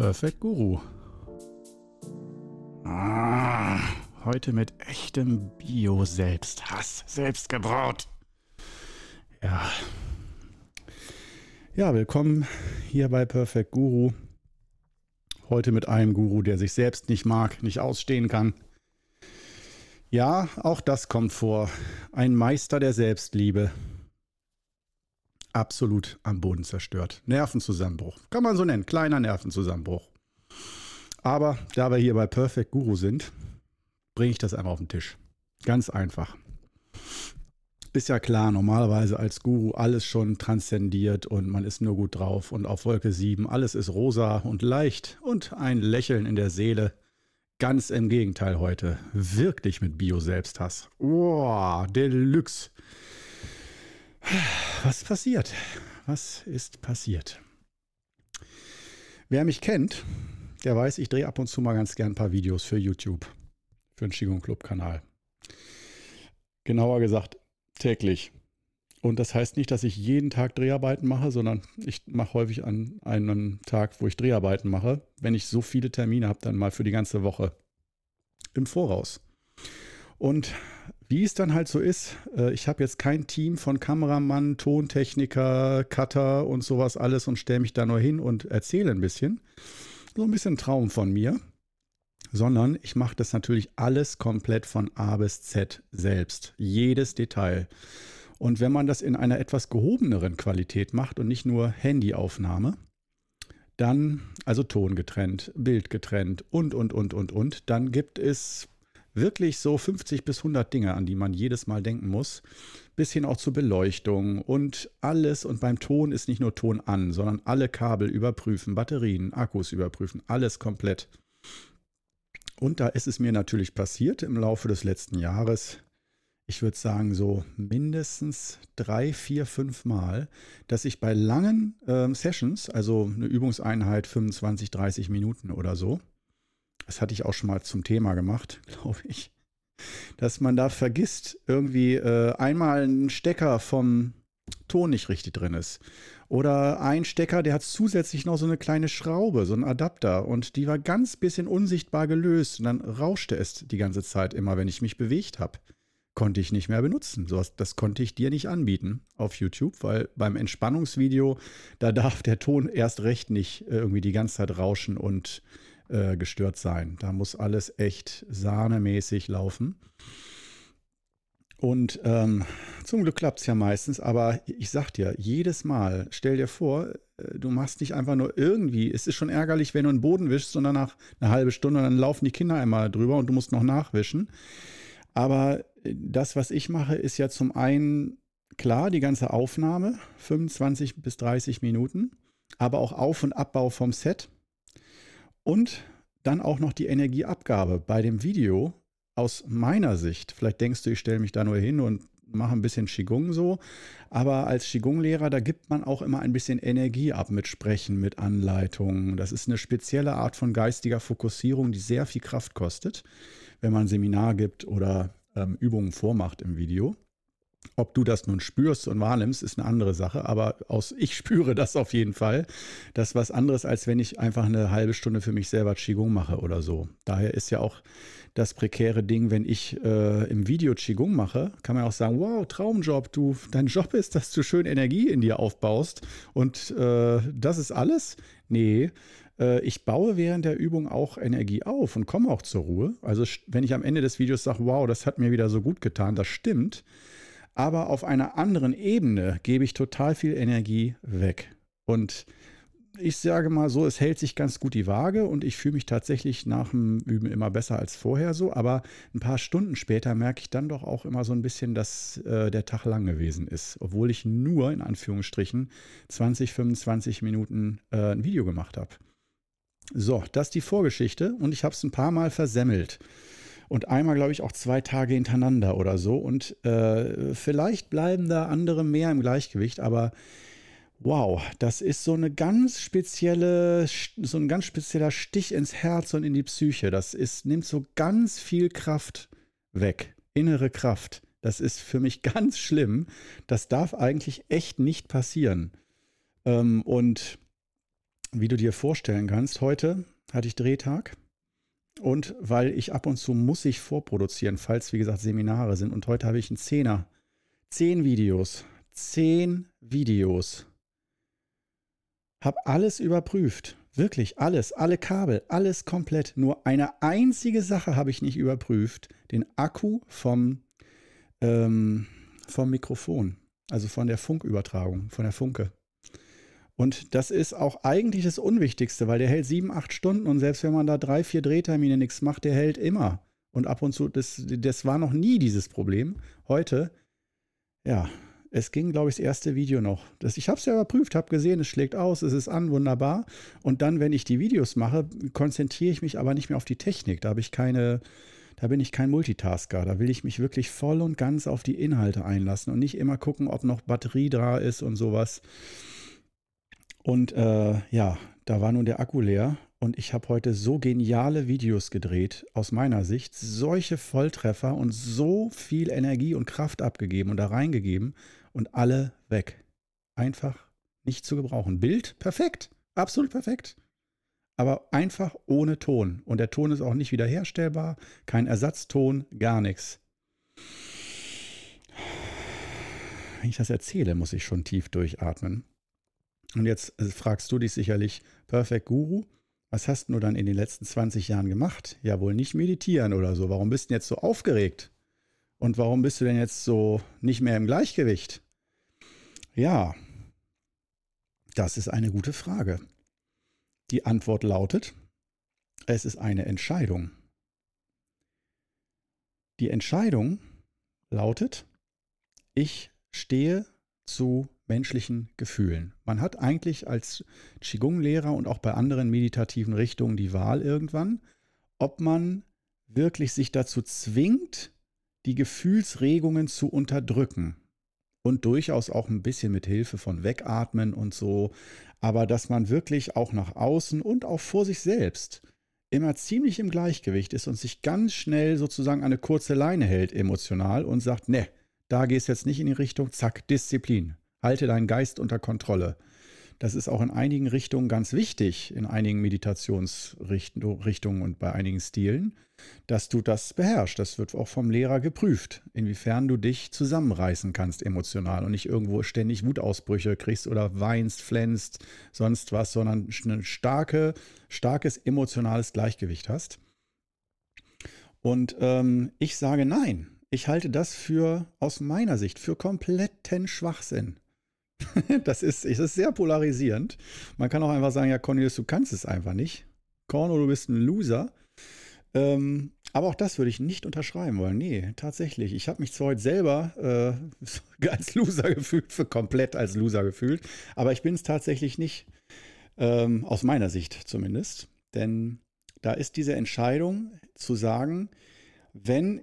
Perfect Guru. Ah, heute mit echtem Bio-Selbsthass. Selbstgebraut. Ja. Ja, willkommen hier bei Perfect Guru. Heute mit einem Guru, der sich selbst nicht mag, nicht ausstehen kann. Ja, auch das kommt vor. Ein Meister der Selbstliebe. Absolut am Boden zerstört. Nervenzusammenbruch. Kann man so nennen. Kleiner Nervenzusammenbruch. Aber da wir hier bei Perfect Guru sind, bringe ich das einmal auf den Tisch. Ganz einfach. Ist ja klar, normalerweise als Guru alles schon transzendiert und man ist nur gut drauf und auf Wolke 7 alles ist rosa und leicht und ein Lächeln in der Seele. Ganz im Gegenteil heute. Wirklich mit Bio-Selbsthass. Oh, Deluxe. Was passiert? Was ist passiert? Wer mich kennt, der weiß, ich drehe ab und zu mal ganz gern ein paar Videos für YouTube, für den Qigong Club Kanal. Genauer gesagt, täglich. Und das heißt nicht, dass ich jeden Tag Dreharbeiten mache, sondern ich mache häufig an einem Tag, wo ich Dreharbeiten mache, wenn ich so viele Termine habe, dann mal für die ganze Woche im Voraus. Und wie es dann halt so ist, äh, ich habe jetzt kein Team von Kameramann, Tontechniker, Cutter und sowas alles und stelle mich da nur hin und erzähle ein bisschen. So ein bisschen Traum von mir. Sondern ich mache das natürlich alles komplett von A bis Z selbst. Jedes Detail. Und wenn man das in einer etwas gehobeneren Qualität macht und nicht nur Handyaufnahme, dann, also Ton getrennt, Bild getrennt und, und, und, und, und, dann gibt es wirklich so 50 bis 100 Dinge, an die man jedes Mal denken muss, bis hin auch zur Beleuchtung und alles. Und beim Ton ist nicht nur Ton an, sondern alle Kabel überprüfen, Batterien, Akkus überprüfen, alles komplett. Und da ist es mir natürlich passiert im Laufe des letzten Jahres, ich würde sagen so mindestens drei, vier, fünf Mal, dass ich bei langen äh, Sessions, also eine Übungseinheit 25, 30 Minuten oder so, das hatte ich auch schon mal zum Thema gemacht, glaube ich, dass man da vergisst, irgendwie äh, einmal ein Stecker vom Ton nicht richtig drin ist. Oder ein Stecker, der hat zusätzlich noch so eine kleine Schraube, so ein Adapter und die war ganz bisschen unsichtbar gelöst und dann rauschte es die ganze Zeit immer, wenn ich mich bewegt habe. Konnte ich nicht mehr benutzen. So, das konnte ich dir nicht anbieten auf YouTube, weil beim Entspannungsvideo, da darf der Ton erst recht nicht irgendwie die ganze Zeit rauschen und äh, gestört sein. Da muss alles echt sahnemäßig laufen. Und ähm, zum Glück klappt es ja meistens, aber ich sag dir, jedes Mal, stell dir vor, äh, du machst nicht einfach nur irgendwie, es ist schon ärgerlich, wenn du einen Boden wischst, sondern nach einer halben Stunde, dann laufen die Kinder einmal drüber und du musst noch nachwischen. Aber äh, das, was ich mache, ist ja zum einen klar, die ganze Aufnahme, 25 bis 30 Minuten, aber auch Auf- und Abbau vom Set. Und dann auch noch die Energieabgabe bei dem Video aus meiner Sicht. Vielleicht denkst du, ich stelle mich da nur hin und mache ein bisschen Qigong so. Aber als Qigong-Lehrer, da gibt man auch immer ein bisschen Energie ab mit Sprechen, mit Anleitungen. Das ist eine spezielle Art von geistiger Fokussierung, die sehr viel Kraft kostet, wenn man ein Seminar gibt oder ähm, Übungen vormacht im Video. Ob du das nun spürst und wahrnimmst, ist eine andere Sache, aber aus, ich spüre das auf jeden Fall. Das ist was anderes, als wenn ich einfach eine halbe Stunde für mich selber Qigong mache oder so. Daher ist ja auch das prekäre Ding, wenn ich äh, im Video Qigong mache, kann man auch sagen, wow, Traumjob, du, dein Job ist, dass du schön Energie in dir aufbaust und äh, das ist alles? Nee, äh, ich baue während der Übung auch Energie auf und komme auch zur Ruhe. Also wenn ich am Ende des Videos sage, wow, das hat mir wieder so gut getan, das stimmt, aber auf einer anderen Ebene gebe ich total viel Energie weg. Und ich sage mal so, es hält sich ganz gut die Waage und ich fühle mich tatsächlich nach dem Üben immer besser als vorher so. Aber ein paar Stunden später merke ich dann doch auch immer so ein bisschen, dass äh, der Tag lang gewesen ist, obwohl ich nur in Anführungsstrichen 20, 25 Minuten äh, ein Video gemacht habe. So, das ist die Vorgeschichte und ich habe es ein paar Mal versemmelt und einmal, glaube ich, auch zwei Tage hintereinander oder so. Und äh, vielleicht bleiben da andere mehr im Gleichgewicht, aber wow, das ist so eine ganz spezielle, so ein ganz spezieller Stich ins Herz und in die Psyche. Das ist, nimmt so ganz viel Kraft weg, innere Kraft. Das ist für mich ganz schlimm. Das darf eigentlich echt nicht passieren. Ähm, und wie du dir vorstellen kannst, heute hatte ich Drehtag. Und weil ich ab und zu muss ich vorproduzieren, falls, wie gesagt, Seminare sind. Und heute habe ich einen Zehner. Zehn Videos. Zehn Videos. Hab alles überprüft. Wirklich alles. Alle Kabel. Alles komplett. Nur eine einzige Sache habe ich nicht überprüft. Den Akku vom, ähm, vom Mikrofon. Also von der Funkübertragung, von der Funke. Und das ist auch eigentlich das Unwichtigste, weil der hält sieben, acht Stunden und selbst wenn man da drei, vier Drehtermine nichts macht, der hält immer. Und ab und zu, das, das war noch nie dieses Problem. Heute, ja, es ging, glaube ich, das erste Video noch. Das, ich habe es ja überprüft, habe gesehen, es schlägt aus, es ist an, wunderbar. Und dann, wenn ich die Videos mache, konzentriere ich mich aber nicht mehr auf die Technik. Da habe ich keine, da bin ich kein Multitasker. Da will ich mich wirklich voll und ganz auf die Inhalte einlassen und nicht immer gucken, ob noch Batterie da ist und sowas. Und äh, ja, da war nun der Akku leer und ich habe heute so geniale Videos gedreht, aus meiner Sicht, solche Volltreffer und so viel Energie und Kraft abgegeben und da reingegeben und alle weg. Einfach nicht zu gebrauchen. Bild perfekt, absolut perfekt. Aber einfach ohne Ton. Und der Ton ist auch nicht wiederherstellbar, kein Ersatzton, gar nichts. Wenn ich das erzähle, muss ich schon tief durchatmen. Und jetzt äh, fragst du dich sicherlich, Perfect Guru, was hast du dann in den letzten 20 Jahren gemacht? Ja, wohl nicht meditieren oder so. Warum bist du denn jetzt so aufgeregt? Und warum bist du denn jetzt so nicht mehr im Gleichgewicht? Ja, das ist eine gute Frage. Die Antwort lautet, es ist eine Entscheidung. Die Entscheidung lautet, ich stehe zu menschlichen Gefühlen. Man hat eigentlich als Qigong-Lehrer und auch bei anderen meditativen Richtungen die Wahl irgendwann, ob man wirklich sich dazu zwingt, die Gefühlsregungen zu unterdrücken. Und durchaus auch ein bisschen mit Hilfe von Wegatmen und so. Aber dass man wirklich auch nach außen und auch vor sich selbst immer ziemlich im Gleichgewicht ist und sich ganz schnell sozusagen eine kurze Leine hält emotional und sagt, ne, da gehst jetzt nicht in die Richtung, zack, Disziplin. Halte deinen Geist unter Kontrolle. Das ist auch in einigen Richtungen ganz wichtig, in einigen Meditationsrichtungen und bei einigen Stilen, dass du das beherrschst. Das wird auch vom Lehrer geprüft, inwiefern du dich zusammenreißen kannst emotional und nicht irgendwo ständig Wutausbrüche kriegst oder weinst, flänzt, sonst was, sondern ein starke, starkes emotionales Gleichgewicht hast. Und ähm, ich sage nein. Ich halte das für, aus meiner Sicht, für kompletten Schwachsinn. das, ist, das ist sehr polarisierend. Man kann auch einfach sagen, ja, Cornelius, du kannst es einfach nicht. Corno, du bist ein Loser. Ähm, aber auch das würde ich nicht unterschreiben wollen. Nee, tatsächlich. Ich habe mich zwar heute selber äh, als Loser gefühlt, für komplett als Loser gefühlt, aber ich bin es tatsächlich nicht. Ähm, aus meiner Sicht zumindest. Denn da ist diese Entscheidung zu sagen, wenn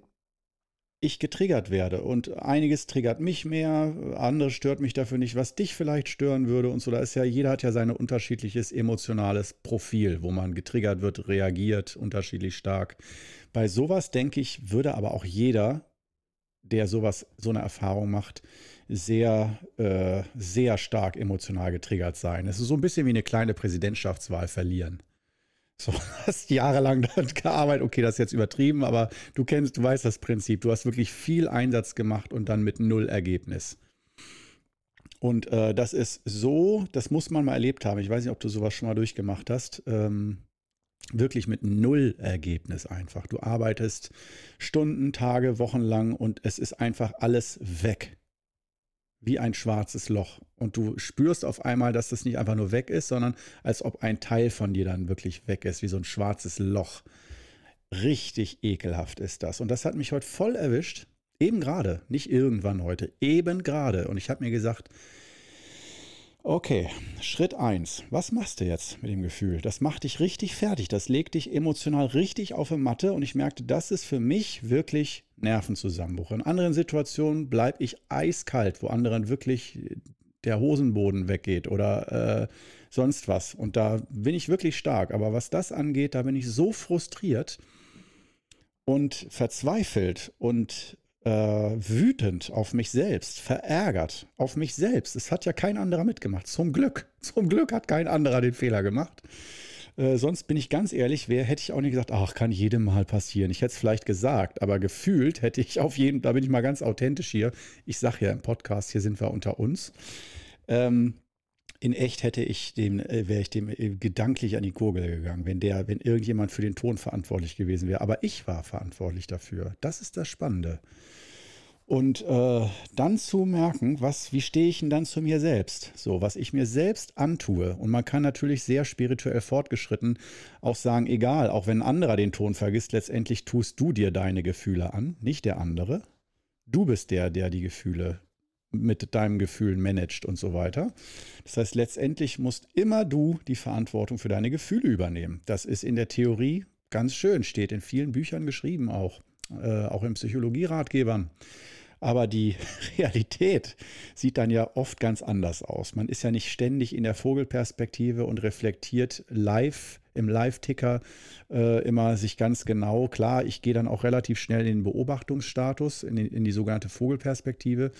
ich getriggert werde. Und einiges triggert mich mehr, anderes stört mich dafür nicht, was dich vielleicht stören würde und so. Da ist ja, jeder hat ja sein unterschiedliches emotionales Profil, wo man getriggert wird, reagiert unterschiedlich stark. Bei sowas, denke ich, würde aber auch jeder, der sowas, so eine Erfahrung macht, sehr, äh, sehr stark emotional getriggert sein. Es ist so ein bisschen wie eine kleine Präsidentschaftswahl verlieren. So, hast jahrelang dort gearbeitet. Okay, das ist jetzt übertrieben, aber du kennst, du weißt das Prinzip. Du hast wirklich viel Einsatz gemacht und dann mit null Ergebnis. Und äh, das ist so, das muss man mal erlebt haben. Ich weiß nicht, ob du sowas schon mal durchgemacht hast. Ähm, wirklich mit null Ergebnis einfach. Du arbeitest Stunden, Tage, Wochen lang und es ist einfach alles weg wie ein schwarzes Loch. Und du spürst auf einmal, dass das nicht einfach nur weg ist, sondern als ob ein Teil von dir dann wirklich weg ist, wie so ein schwarzes Loch. Richtig ekelhaft ist das. Und das hat mich heute voll erwischt. Eben gerade, nicht irgendwann heute, eben gerade. Und ich habe mir gesagt, Okay, Schritt 1. Was machst du jetzt mit dem Gefühl? Das macht dich richtig fertig. Das legt dich emotional richtig auf die Matte. Und ich merkte, das ist für mich wirklich Nervenzusammenbruch. In anderen Situationen bleibe ich eiskalt, wo anderen wirklich der Hosenboden weggeht oder äh, sonst was. Und da bin ich wirklich stark. Aber was das angeht, da bin ich so frustriert und verzweifelt und äh, wütend auf mich selbst, verärgert auf mich selbst. Es hat ja kein anderer mitgemacht. Zum Glück. Zum Glück hat kein anderer den Fehler gemacht. Äh, sonst bin ich ganz ehrlich, wer hätte ich auch nicht gesagt, ach, kann jedem mal passieren. Ich hätte es vielleicht gesagt, aber gefühlt hätte ich auf jeden, da bin ich mal ganz authentisch hier. Ich sage ja im Podcast, hier sind wir unter uns. Ähm, in echt hätte ich dem, äh, wäre ich dem äh, gedanklich an die Gurgel gegangen, wenn der, wenn irgendjemand für den Ton verantwortlich gewesen wäre. Aber ich war verantwortlich dafür. Das ist das Spannende. Und äh, dann zu merken, was, wie stehe ich denn dann zu mir selbst? So, was ich mir selbst antue. Und man kann natürlich sehr spirituell fortgeschritten auch sagen, egal, auch wenn ein anderer den Ton vergisst, letztendlich tust du dir deine Gefühle an, nicht der andere. Du bist der, der die Gefühle mit deinem Gefühlen managt und so weiter. Das heißt, letztendlich musst immer du die Verantwortung für deine Gefühle übernehmen. Das ist in der Theorie ganz schön, steht in vielen Büchern geschrieben auch, äh, auch in Psychologieratgebern. Aber die Realität sieht dann ja oft ganz anders aus. Man ist ja nicht ständig in der Vogelperspektive und reflektiert live im Live-Ticker äh, immer sich ganz genau. Klar, ich gehe dann auch relativ schnell in den Beobachtungsstatus, in, die, in die sogenannte Vogelperspektive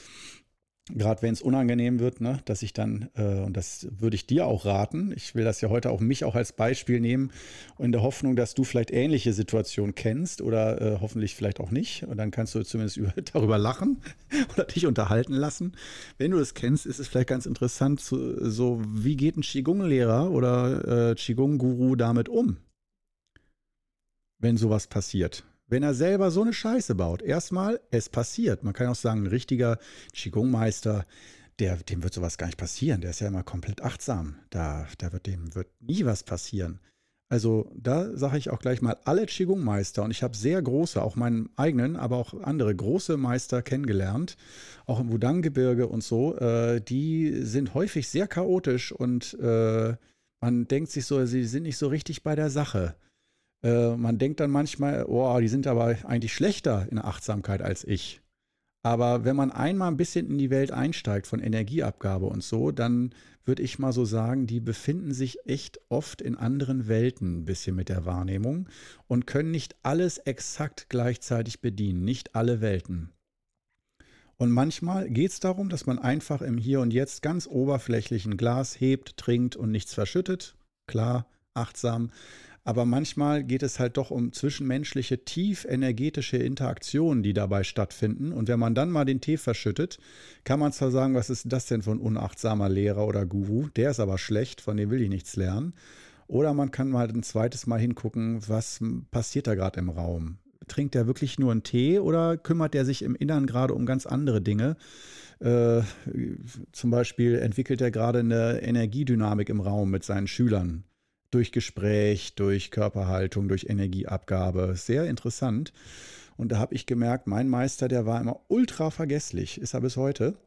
gerade wenn es unangenehm wird, ne, dass ich dann, äh, und das würde ich dir auch raten, ich will das ja heute auch mich auch als Beispiel nehmen, in der Hoffnung, dass du vielleicht ähnliche Situationen kennst oder äh, hoffentlich vielleicht auch nicht. Und dann kannst du zumindest über, darüber lachen oder dich unterhalten lassen. Wenn du das kennst, ist es vielleicht ganz interessant, so, so wie geht ein Qigong-Lehrer oder äh, Qigong-Guru damit um, wenn sowas passiert wenn er selber so eine Scheiße baut. Erstmal, es passiert. Man kann auch sagen, ein richtiger Qigong-Meister, dem wird sowas gar nicht passieren. Der ist ja immer komplett achtsam. Da, da wird dem wird nie was passieren. Also da sage ich auch gleich mal, alle Qigong-Meister, und ich habe sehr große, auch meinen eigenen, aber auch andere große Meister kennengelernt, auch im Wudang-Gebirge und so, äh, die sind häufig sehr chaotisch und äh, man denkt sich so, sie sind nicht so richtig bei der Sache. Äh, man denkt dann manchmal, oh, die sind aber eigentlich schlechter in Achtsamkeit als ich. Aber wenn man einmal ein bisschen in die Welt einsteigt von Energieabgabe und so, dann würde ich mal so sagen, die befinden sich echt oft in anderen Welten ein bisschen mit der Wahrnehmung und können nicht alles exakt gleichzeitig bedienen, nicht alle Welten. Und manchmal geht es darum, dass man einfach im Hier und Jetzt ganz oberflächlich ein Glas hebt, trinkt und nichts verschüttet. Klar, achtsam. Aber manchmal geht es halt doch um zwischenmenschliche, tief energetische Interaktionen, die dabei stattfinden. Und wenn man dann mal den Tee verschüttet, kann man zwar sagen, was ist das denn für ein unachtsamer Lehrer oder Guru? Der ist aber schlecht, von dem will ich nichts lernen. Oder man kann mal ein zweites Mal hingucken, was passiert da gerade im Raum? Trinkt er wirklich nur einen Tee oder kümmert er sich im Inneren gerade um ganz andere Dinge? Äh, zum Beispiel entwickelt er gerade eine Energiedynamik im Raum mit seinen Schülern durch Gespräch, durch Körperhaltung, durch Energieabgabe. Sehr interessant. Und da habe ich gemerkt, mein Meister, der war immer ultra vergesslich, ist er bis heute.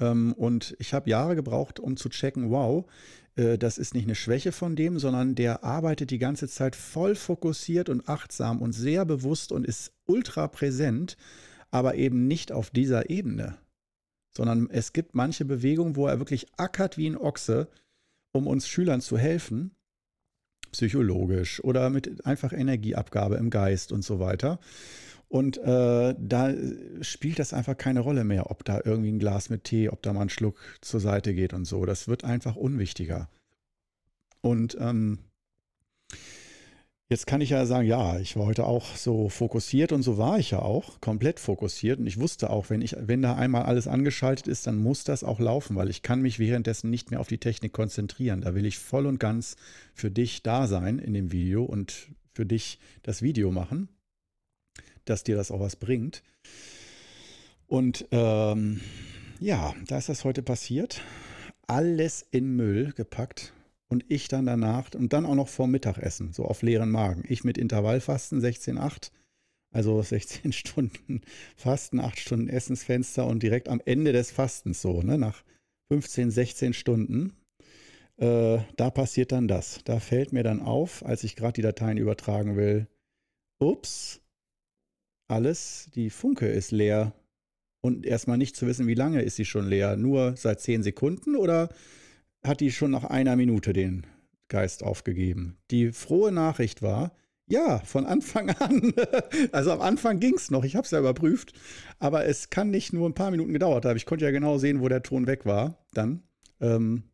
Ähm, und ich habe Jahre gebraucht, um zu checken, wow, äh, das ist nicht eine Schwäche von dem, sondern der arbeitet die ganze Zeit voll fokussiert und achtsam und sehr bewusst und ist ultra präsent, aber eben nicht auf dieser Ebene. Sondern es gibt manche Bewegungen, wo er wirklich ackert wie ein Ochse, um uns Schülern zu helfen psychologisch oder mit einfach Energieabgabe im Geist und so weiter. Und äh, da spielt das einfach keine Rolle mehr, ob da irgendwie ein Glas mit Tee, ob da mal ein Schluck zur Seite geht und so. Das wird einfach unwichtiger. Und ähm, Jetzt kann ich ja sagen, ja, ich war heute auch so fokussiert und so war ich ja auch, komplett fokussiert. Und ich wusste auch, wenn ich, wenn da einmal alles angeschaltet ist, dann muss das auch laufen, weil ich kann mich währenddessen nicht mehr auf die Technik konzentrieren. Da will ich voll und ganz für dich da sein in dem Video und für dich das Video machen, dass dir das auch was bringt. Und ähm, ja, da ist das heute passiert. Alles in Müll gepackt und ich dann danach und dann auch noch vor Mittagessen, so auf leeren Magen. Ich mit Intervallfasten 16,8, also 16 Stunden Fasten, 8 Stunden Essensfenster und direkt am Ende des Fastens so, ne, nach 15, 16 Stunden. Äh, da passiert dann das. Da fällt mir dann auf, als ich gerade die Dateien übertragen will, ups, alles, die Funke ist leer. Und erstmal nicht zu wissen, wie lange ist sie schon leer. Nur seit 10 Sekunden oder hat die schon nach einer Minute den Geist aufgegeben. Die frohe Nachricht war, Ja, von Anfang an. Also am Anfang ging es noch, ich habe es ja überprüft. Aber es kann nicht nur ein paar Minuten gedauert haben. Ich konnte ja genau sehen, wo der Ton weg war dann. Ähm,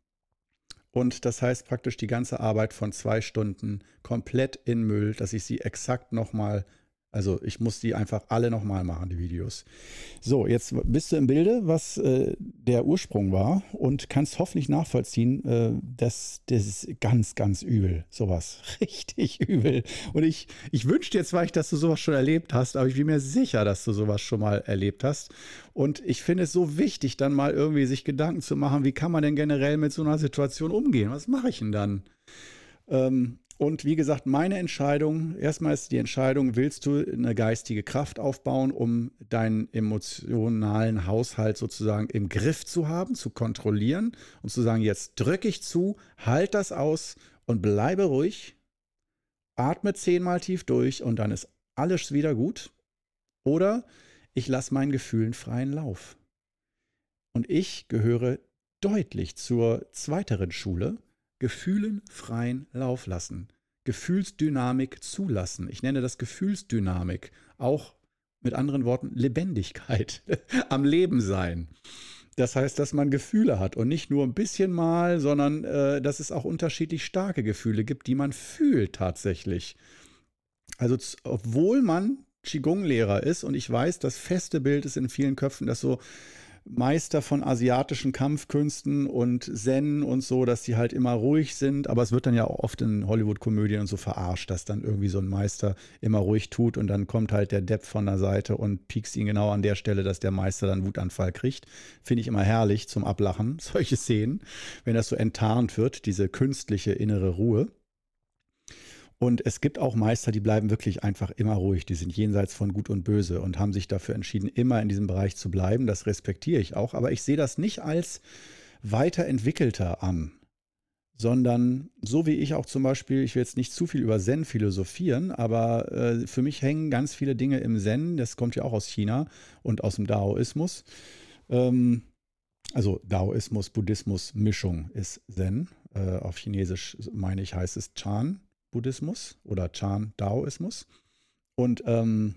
und das heißt praktisch die ganze Arbeit von zwei Stunden komplett in Müll, dass ich sie exakt nochmal also ich muss die einfach alle nochmal machen, die Videos. So, jetzt bist du im Bilde, was äh, der Ursprung war und kannst hoffentlich nachvollziehen, äh, dass das ist ganz, ganz übel. Sowas. Richtig übel. Und ich, ich wünsche dir zwar, dass du sowas schon erlebt hast, aber ich bin mir sicher, dass du sowas schon mal erlebt hast. Und ich finde es so wichtig, dann mal irgendwie sich Gedanken zu machen, wie kann man denn generell mit so einer Situation umgehen? Was mache ich denn dann? Ähm, und wie gesagt, meine Entscheidung, erstmal ist die Entscheidung, willst du eine geistige Kraft aufbauen, um deinen emotionalen Haushalt sozusagen im Griff zu haben, zu kontrollieren und zu sagen, jetzt drücke ich zu, halt das aus und bleibe ruhig, atme zehnmal tief durch und dann ist alles wieder gut. Oder ich lasse meinen Gefühlen freien Lauf. Und ich gehöre deutlich zur zweiteren Schule, Gefühlen freien Lauf lassen. Gefühlsdynamik zulassen. Ich nenne das Gefühlsdynamik. Auch mit anderen Worten Lebendigkeit. Am Leben sein. Das heißt, dass man Gefühle hat und nicht nur ein bisschen mal, sondern äh, dass es auch unterschiedlich starke Gefühle gibt, die man fühlt tatsächlich. Also, obwohl man Qigong-Lehrer ist und ich weiß, das feste Bild ist in vielen Köpfen, dass so Meister von asiatischen Kampfkünsten und Zen und so, dass die halt immer ruhig sind. Aber es wird dann ja auch oft in Hollywood-Komödien und so verarscht, dass dann irgendwie so ein Meister immer ruhig tut und dann kommt halt der Depp von der Seite und piekst ihn genau an der Stelle, dass der Meister dann Wutanfall kriegt. Finde ich immer herrlich zum Ablachen, solche Szenen, wenn das so enttarnt wird, diese künstliche innere Ruhe. Und es gibt auch Meister, die bleiben wirklich einfach immer ruhig. Die sind jenseits von Gut und Böse und haben sich dafür entschieden, immer in diesem Bereich zu bleiben. Das respektiere ich auch. Aber ich sehe das nicht als weiterentwickelter an, sondern so wie ich auch zum Beispiel, ich will jetzt nicht zu viel über Zen philosophieren, aber äh, für mich hängen ganz viele Dinge im Zen, das kommt ja auch aus China und aus dem Daoismus. Ähm, also Daoismus, Buddhismus, Mischung ist Zen. Äh, auf Chinesisch meine ich heißt es Chan. Buddhismus oder Chan Daoismus. Und ähm,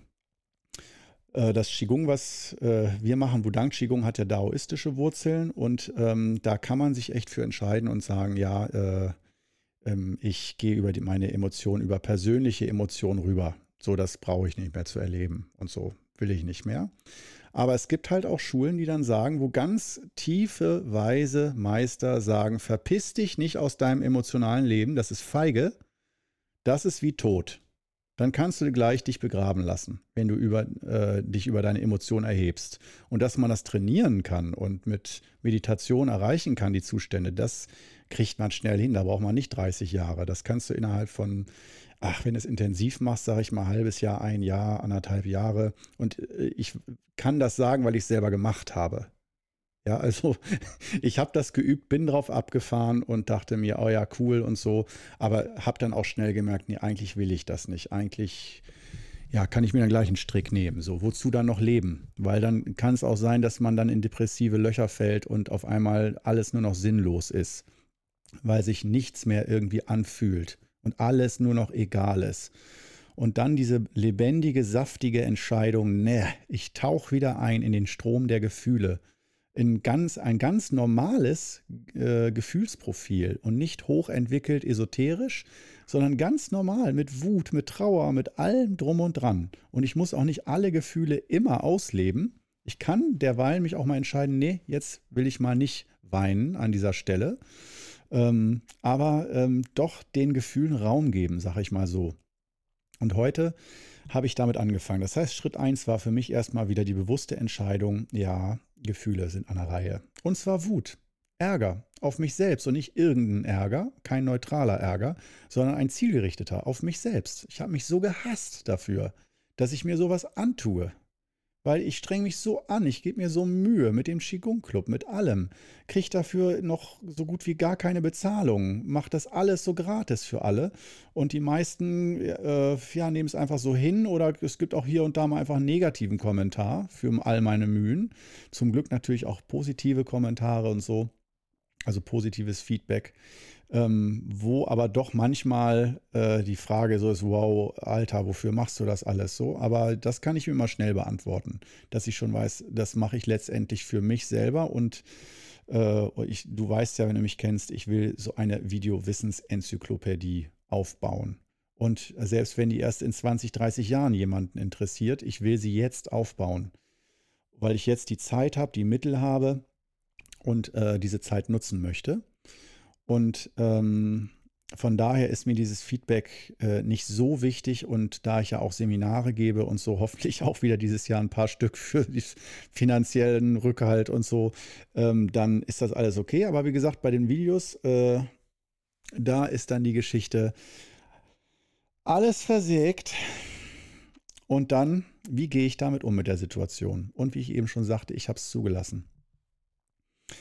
äh, das Qigong, was äh, wir machen, Wudang Qigong, hat ja daoistische Wurzeln und ähm, da kann man sich echt für entscheiden und sagen, ja, äh, ähm, ich gehe über die, meine Emotionen, über persönliche Emotionen rüber. So, das brauche ich nicht mehr zu erleben und so will ich nicht mehr. Aber es gibt halt auch Schulen, die dann sagen, wo ganz tiefe, weise Meister sagen, verpiss dich nicht aus deinem emotionalen Leben, das ist feige, das ist wie tot. Dann kannst du gleich dich begraben lassen, wenn du über, äh, dich über deine Emotionen erhebst. Und dass man das trainieren kann und mit Meditation erreichen kann, die Zustände, das kriegt man schnell hin. Da braucht man nicht 30 Jahre. Das kannst du innerhalb von, ach, wenn du es intensiv machst, sage ich mal, halbes Jahr, ein Jahr, anderthalb Jahre. Und äh, ich kann das sagen, weil ich es selber gemacht habe. Ja, also ich habe das geübt, bin drauf abgefahren und dachte mir, oh ja, cool und so, aber habe dann auch schnell gemerkt, nee, eigentlich will ich das nicht. Eigentlich ja, kann ich mir dann gleich einen Strick nehmen. So, wozu dann noch leben? Weil dann kann es auch sein, dass man dann in depressive Löcher fällt und auf einmal alles nur noch sinnlos ist, weil sich nichts mehr irgendwie anfühlt und alles nur noch egal ist. Und dann diese lebendige, saftige Entscheidung, ne, ich tauche wieder ein in den Strom der Gefühle in ganz, ein ganz normales äh, Gefühlsprofil und nicht hochentwickelt esoterisch, sondern ganz normal mit Wut, mit Trauer, mit allem drum und dran. Und ich muss auch nicht alle Gefühle immer ausleben. Ich kann derweil mich auch mal entscheiden, nee, jetzt will ich mal nicht weinen an dieser Stelle. Ähm, aber ähm, doch den Gefühlen Raum geben, sag ich mal so. Und heute habe ich damit angefangen. Das heißt, Schritt 1 war für mich erstmal wieder die bewusste Entscheidung, ja, Gefühle sind an der Reihe. Und zwar Wut, Ärger auf mich selbst und nicht irgendein Ärger, kein neutraler Ärger, sondern ein zielgerichteter auf mich selbst. Ich habe mich so gehasst dafür, dass ich mir sowas antue weil ich streng mich so an, ich gebe mir so Mühe mit dem Qigong Club, mit allem, kriege dafür noch so gut wie gar keine Bezahlung, mache das alles so gratis für alle und die meisten äh, ja, nehmen es einfach so hin oder es gibt auch hier und da mal einfach einen negativen Kommentar für all meine Mühen. Zum Glück natürlich auch positive Kommentare und so, also positives Feedback. Ähm, wo aber doch manchmal äh, die Frage so ist, wow, Alter, wofür machst du das alles so? Aber das kann ich mir immer schnell beantworten, dass ich schon weiß, das mache ich letztendlich für mich selber und äh, ich, du weißt ja, wenn du mich kennst, ich will so eine Video-Wissensenzyklopädie aufbauen. Und selbst wenn die erst in 20, 30 Jahren jemanden interessiert, ich will sie jetzt aufbauen, weil ich jetzt die Zeit habe, die Mittel habe und äh, diese Zeit nutzen möchte. Und ähm, von daher ist mir dieses Feedback äh, nicht so wichtig und da ich ja auch Seminare gebe und so hoffentlich auch wieder dieses Jahr ein paar Stück für den finanziellen Rückhalt und so, ähm, dann ist das alles okay. Aber wie gesagt, bei den Videos, äh, da ist dann die Geschichte alles versägt. Und dann, wie gehe ich damit um mit der Situation? Und wie ich eben schon sagte, ich habe es zugelassen.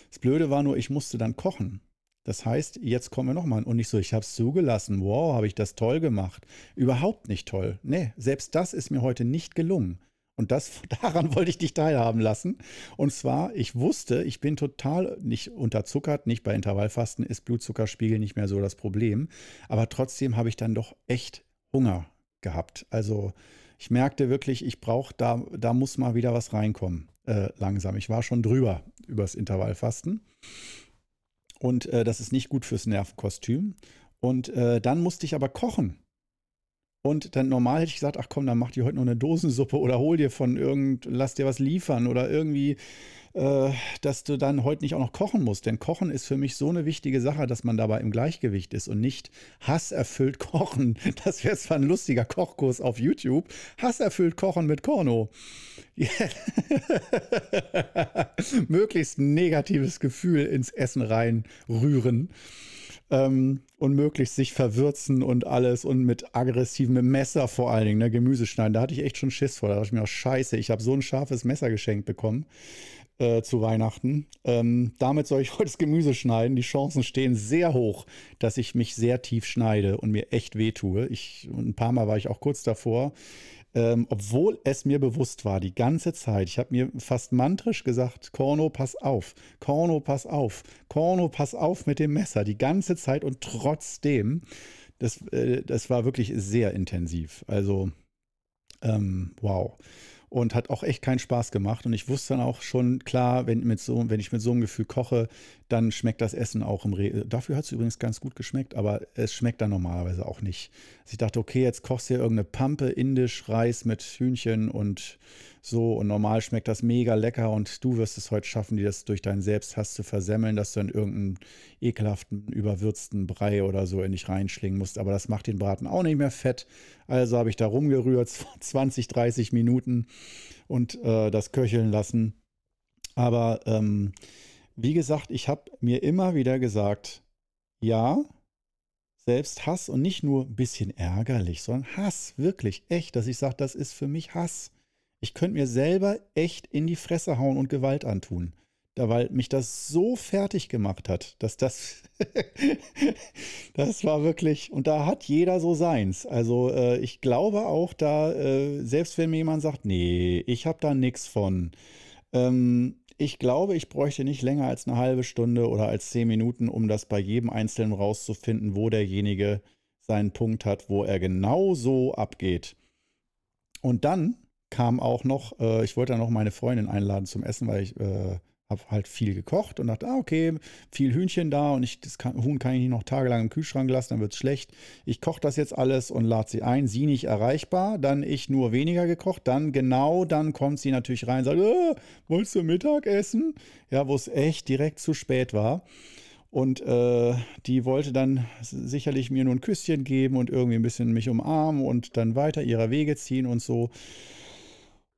Das Blöde war nur, ich musste dann kochen. Das heißt, jetzt kommen wir nochmal und nicht so, ich habe es zugelassen, wow, habe ich das toll gemacht. Überhaupt nicht toll. Nee, selbst das ist mir heute nicht gelungen. Und das, daran wollte ich dich teilhaben lassen. Und zwar, ich wusste, ich bin total nicht unterzuckert, nicht bei Intervallfasten ist Blutzuckerspiegel nicht mehr so das Problem. Aber trotzdem habe ich dann doch echt Hunger gehabt. Also ich merkte wirklich, ich brauche, da, da muss mal wieder was reinkommen, äh, langsam. Ich war schon drüber übers Intervallfasten. Und äh, das ist nicht gut fürs Nervenkostüm. Und äh, dann musste ich aber kochen. Und dann normal hätte ich gesagt, ach komm, dann mach dir heute noch eine Dosensuppe oder hol dir von irgend, lass dir was liefern oder irgendwie, äh, dass du dann heute nicht auch noch kochen musst. Denn Kochen ist für mich so eine wichtige Sache, dass man dabei im Gleichgewicht ist und nicht hasserfüllt kochen. Das wäre zwar ein lustiger Kochkurs auf YouTube. Hasserfüllt kochen mit Korno. Möglichst negatives Gefühl ins Essen reinrühren. Ähm, möglichst sich verwürzen und alles und mit aggressivem Messer vor allen Dingen, ne, Gemüse schneiden. Da hatte ich echt schon Schiss vor. Da dachte ich mir auch, scheiße, ich habe so ein scharfes Messer geschenkt bekommen äh, zu Weihnachten. Ähm, damit soll ich heute das Gemüse schneiden. Die Chancen stehen sehr hoch, dass ich mich sehr tief schneide und mir echt wehtue. Ich, ein paar Mal war ich auch kurz davor ähm, obwohl es mir bewusst war, die ganze Zeit, ich habe mir fast mantrisch gesagt, Korno, pass auf, Korno, pass auf, Korno, pass auf mit dem Messer, die ganze Zeit und trotzdem, das, äh, das war wirklich sehr intensiv. Also, ähm, wow und hat auch echt keinen Spaß gemacht. Und ich wusste dann auch schon, klar, wenn, mit so, wenn ich mit so einem Gefühl koche, dann schmeckt das Essen auch im Re Dafür hat es übrigens ganz gut geschmeckt, aber es schmeckt dann normalerweise auch nicht. Also ich dachte, okay, jetzt kochst du ja irgendeine Pampe, indisch, Reis mit Hühnchen und so und normal schmeckt das mega lecker und du wirst es heute schaffen, dir das durch deinen Selbsthass zu versemmeln, dass du in irgendeinen ekelhaften, überwürzten Brei oder so in dich reinschlingen musst. Aber das macht den Braten auch nicht mehr fett. Also habe ich da rumgerührt, 20, 30 Minuten und äh, das köcheln lassen. Aber ähm, wie gesagt, ich habe mir immer wieder gesagt, ja, selbst Hass und nicht nur ein bisschen ärgerlich, sondern Hass, wirklich, echt, dass ich sage, das ist für mich Hass. Ich könnte mir selber echt in die Fresse hauen und Gewalt antun. Da, weil mich das so fertig gemacht hat, dass das, das war wirklich, und da hat jeder so seins. Also äh, ich glaube auch da, äh, selbst wenn mir jemand sagt, nee, ich habe da nichts von, ähm, ich glaube, ich bräuchte nicht länger als eine halbe Stunde oder als zehn Minuten, um das bei jedem Einzelnen rauszufinden, wo derjenige seinen Punkt hat, wo er genau so abgeht. Und dann kam auch noch, äh, ich wollte dann noch meine Freundin einladen zum Essen, weil ich äh, habe halt viel gekocht und dachte, ah, okay, viel Hühnchen da und ich, das kann, Huhn kann ich nicht noch tagelang im Kühlschrank lassen, dann wird es schlecht. Ich koche das jetzt alles und lade sie ein. Sie nicht erreichbar, dann ich nur weniger gekocht. Dann genau, dann kommt sie natürlich rein und sagt, äh, wolltest du Mittag essen? Ja, wo es echt direkt zu spät war. Und äh, die wollte dann sicherlich mir nur ein Küsschen geben und irgendwie ein bisschen mich umarmen und dann weiter ihrer Wege ziehen und so.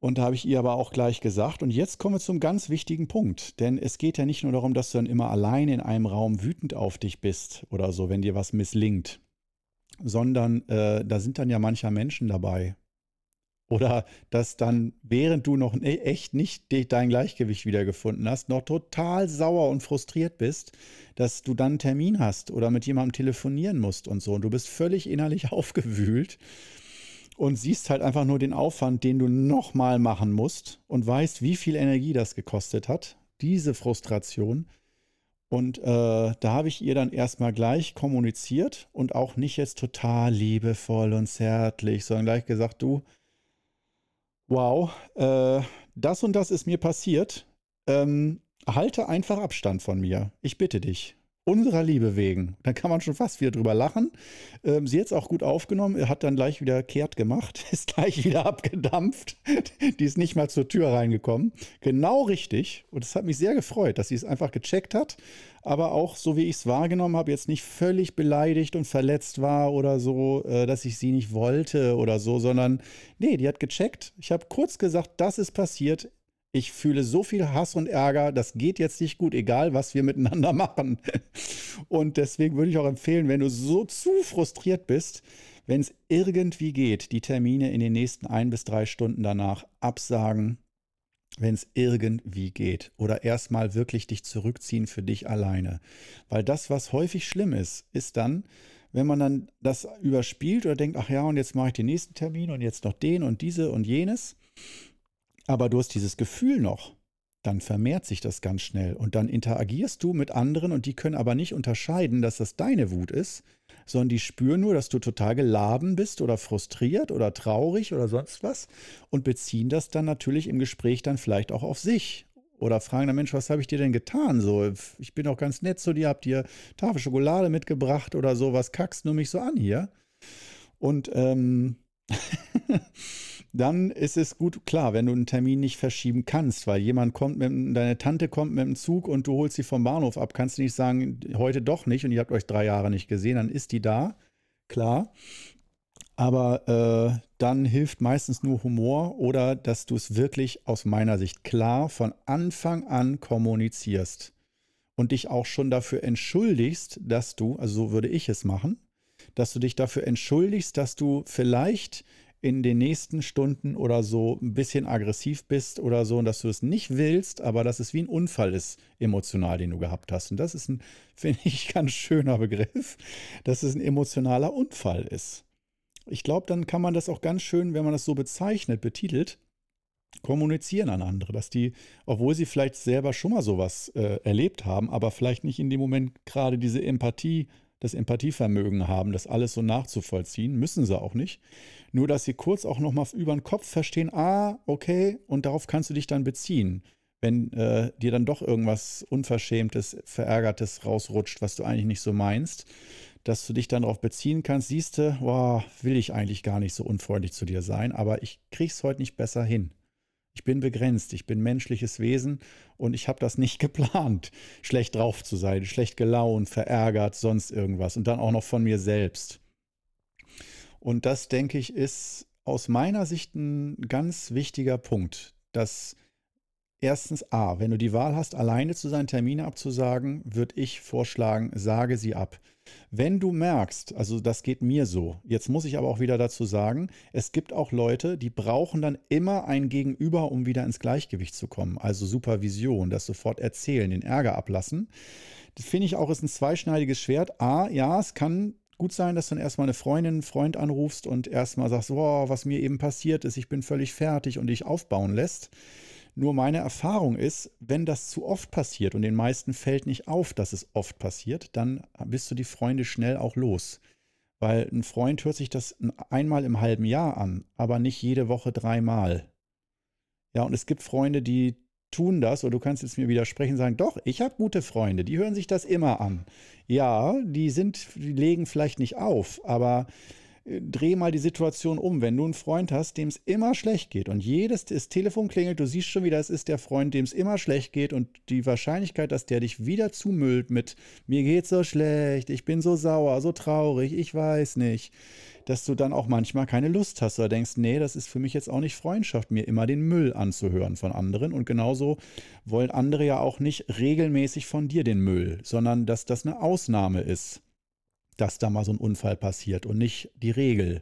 Und da habe ich ihr aber auch gleich gesagt, und jetzt kommen wir zum ganz wichtigen Punkt. Denn es geht ja nicht nur darum, dass du dann immer allein in einem Raum wütend auf dich bist oder so, wenn dir was misslingt, sondern äh, da sind dann ja mancher Menschen dabei. Oder dass dann, während du noch e-, echt nicht dein Gleichgewicht wiedergefunden hast, noch total sauer und frustriert bist, dass du dann einen Termin hast oder mit jemandem telefonieren musst und so. Und du bist völlig innerlich aufgewühlt und siehst halt einfach nur den Aufwand, den du nochmal machen musst und weißt, wie viel Energie das gekostet hat, diese Frustration. Und äh, da habe ich ihr dann erstmal gleich kommuniziert und auch nicht jetzt total liebevoll und zärtlich, sondern gleich gesagt, du, wow, äh, das und das ist mir passiert. Ähm, halte einfach Abstand von mir. Ich bitte dich unserer Liebe wegen. Dann kann man schon fast wieder drüber lachen. Ähm, sie hat es auch gut aufgenommen, hat dann gleich wieder kehrt gemacht, ist gleich wieder abgedampft. Die ist nicht mal zur Tür reingekommen. Genau richtig. Und es hat mich sehr gefreut, dass sie es einfach gecheckt hat, aber auch so wie ich es wahrgenommen habe, jetzt nicht völlig beleidigt und verletzt war oder so, äh, dass ich sie nicht wollte oder so, sondern nee, die hat gecheckt. Ich habe kurz gesagt, das ist passiert ich fühle so viel Hass und Ärger, das geht jetzt nicht gut, egal was wir miteinander machen. Und deswegen würde ich auch empfehlen, wenn du so zu frustriert bist, wenn es irgendwie geht, die Termine in den nächsten ein bis drei Stunden danach absagen, wenn es irgendwie geht. Oder erstmal wirklich dich zurückziehen für dich alleine. Weil das, was häufig schlimm ist, ist dann, wenn man dann das überspielt oder denkt, ach ja, und jetzt mache ich den nächsten Termin und jetzt noch den und diese und jenes aber du hast dieses Gefühl noch, dann vermehrt sich das ganz schnell und dann interagierst du mit anderen und die können aber nicht unterscheiden, dass das deine Wut ist, sondern die spüren nur, dass du total geladen bist oder frustriert oder traurig oder sonst was und beziehen das dann natürlich im Gespräch dann vielleicht auch auf sich oder fragen dann, Mensch, was habe ich dir denn getan? So, ich bin doch ganz nett zu dir, hab dir Tafel Schokolade mitgebracht oder so, was kackst du mich so an hier? Und ähm, dann ist es gut, klar, wenn du einen Termin nicht verschieben kannst, weil jemand kommt mit, deine Tante kommt mit dem Zug und du holst sie vom Bahnhof ab, kannst du nicht sagen, heute doch nicht und ihr habt euch drei Jahre nicht gesehen, dann ist die da, klar. Aber äh, dann hilft meistens nur Humor oder dass du es wirklich aus meiner Sicht klar von Anfang an kommunizierst und dich auch schon dafür entschuldigst, dass du, also so würde ich es machen, dass du dich dafür entschuldigst, dass du vielleicht in den nächsten Stunden oder so ein bisschen aggressiv bist oder so und dass du es nicht willst, aber dass es wie ein Unfall ist, emotional, den du gehabt hast. Und das ist ein, finde ich, ganz schöner Begriff, dass es ein emotionaler Unfall ist. Ich glaube, dann kann man das auch ganz schön, wenn man das so bezeichnet, betitelt, kommunizieren an andere, dass die, obwohl sie vielleicht selber schon mal sowas äh, erlebt haben, aber vielleicht nicht in dem Moment gerade diese Empathie das Empathievermögen haben, das alles so nachzuvollziehen. Müssen sie auch nicht. Nur, dass sie kurz auch nochmal über den Kopf verstehen, ah, okay, und darauf kannst du dich dann beziehen. Wenn äh, dir dann doch irgendwas Unverschämtes, Verärgertes rausrutscht, was du eigentlich nicht so meinst, dass du dich dann darauf beziehen kannst, siehst du, wow, will ich eigentlich gar nicht so unfreundlich zu dir sein, aber ich krieg's heute nicht besser hin. Ich bin begrenzt, ich bin menschliches Wesen und ich habe das nicht geplant, schlecht drauf zu sein, schlecht gelaunt, verärgert, sonst irgendwas und dann auch noch von mir selbst. Und das, denke ich, ist aus meiner Sicht ein ganz wichtiger Punkt, dass erstens A, wenn du die Wahl hast, alleine zu sein, Termine abzusagen, würde ich vorschlagen, sage sie ab. Wenn du merkst, also das geht mir so, jetzt muss ich aber auch wieder dazu sagen, es gibt auch Leute, die brauchen dann immer ein Gegenüber, um wieder ins Gleichgewicht zu kommen. Also Supervision, das sofort erzählen, den Ärger ablassen. Das finde ich auch ist ein zweischneidiges Schwert. A, ja, es kann gut sein, dass du dann erstmal eine Freundin, einen Freund anrufst und erstmal sagst, wow, was mir eben passiert ist, ich bin völlig fertig und dich aufbauen lässt. Nur meine Erfahrung ist, wenn das zu oft passiert und den meisten fällt nicht auf, dass es oft passiert, dann bist du die Freunde schnell auch los. Weil ein Freund hört sich das einmal im halben Jahr an, aber nicht jede Woche dreimal. Ja, und es gibt Freunde, die tun das, oder du kannst jetzt mir widersprechen sagen, doch, ich habe gute Freunde, die hören sich das immer an. Ja, die sind, die legen vielleicht nicht auf, aber dreh mal die Situation um. Wenn du einen Freund hast, dem es immer schlecht geht und jedes das Telefon klingelt, du siehst schon wieder, es ist der Freund, dem es immer schlecht geht und die Wahrscheinlichkeit, dass der dich wieder zumüllt mit mir geht's so schlecht, ich bin so sauer, so traurig, ich weiß nicht, dass du dann auch manchmal keine Lust hast oder denkst, nee, das ist für mich jetzt auch nicht Freundschaft, mir immer den Müll anzuhören von anderen und genauso wollen andere ja auch nicht regelmäßig von dir den Müll, sondern dass das eine Ausnahme ist dass da mal so ein Unfall passiert und nicht die Regel.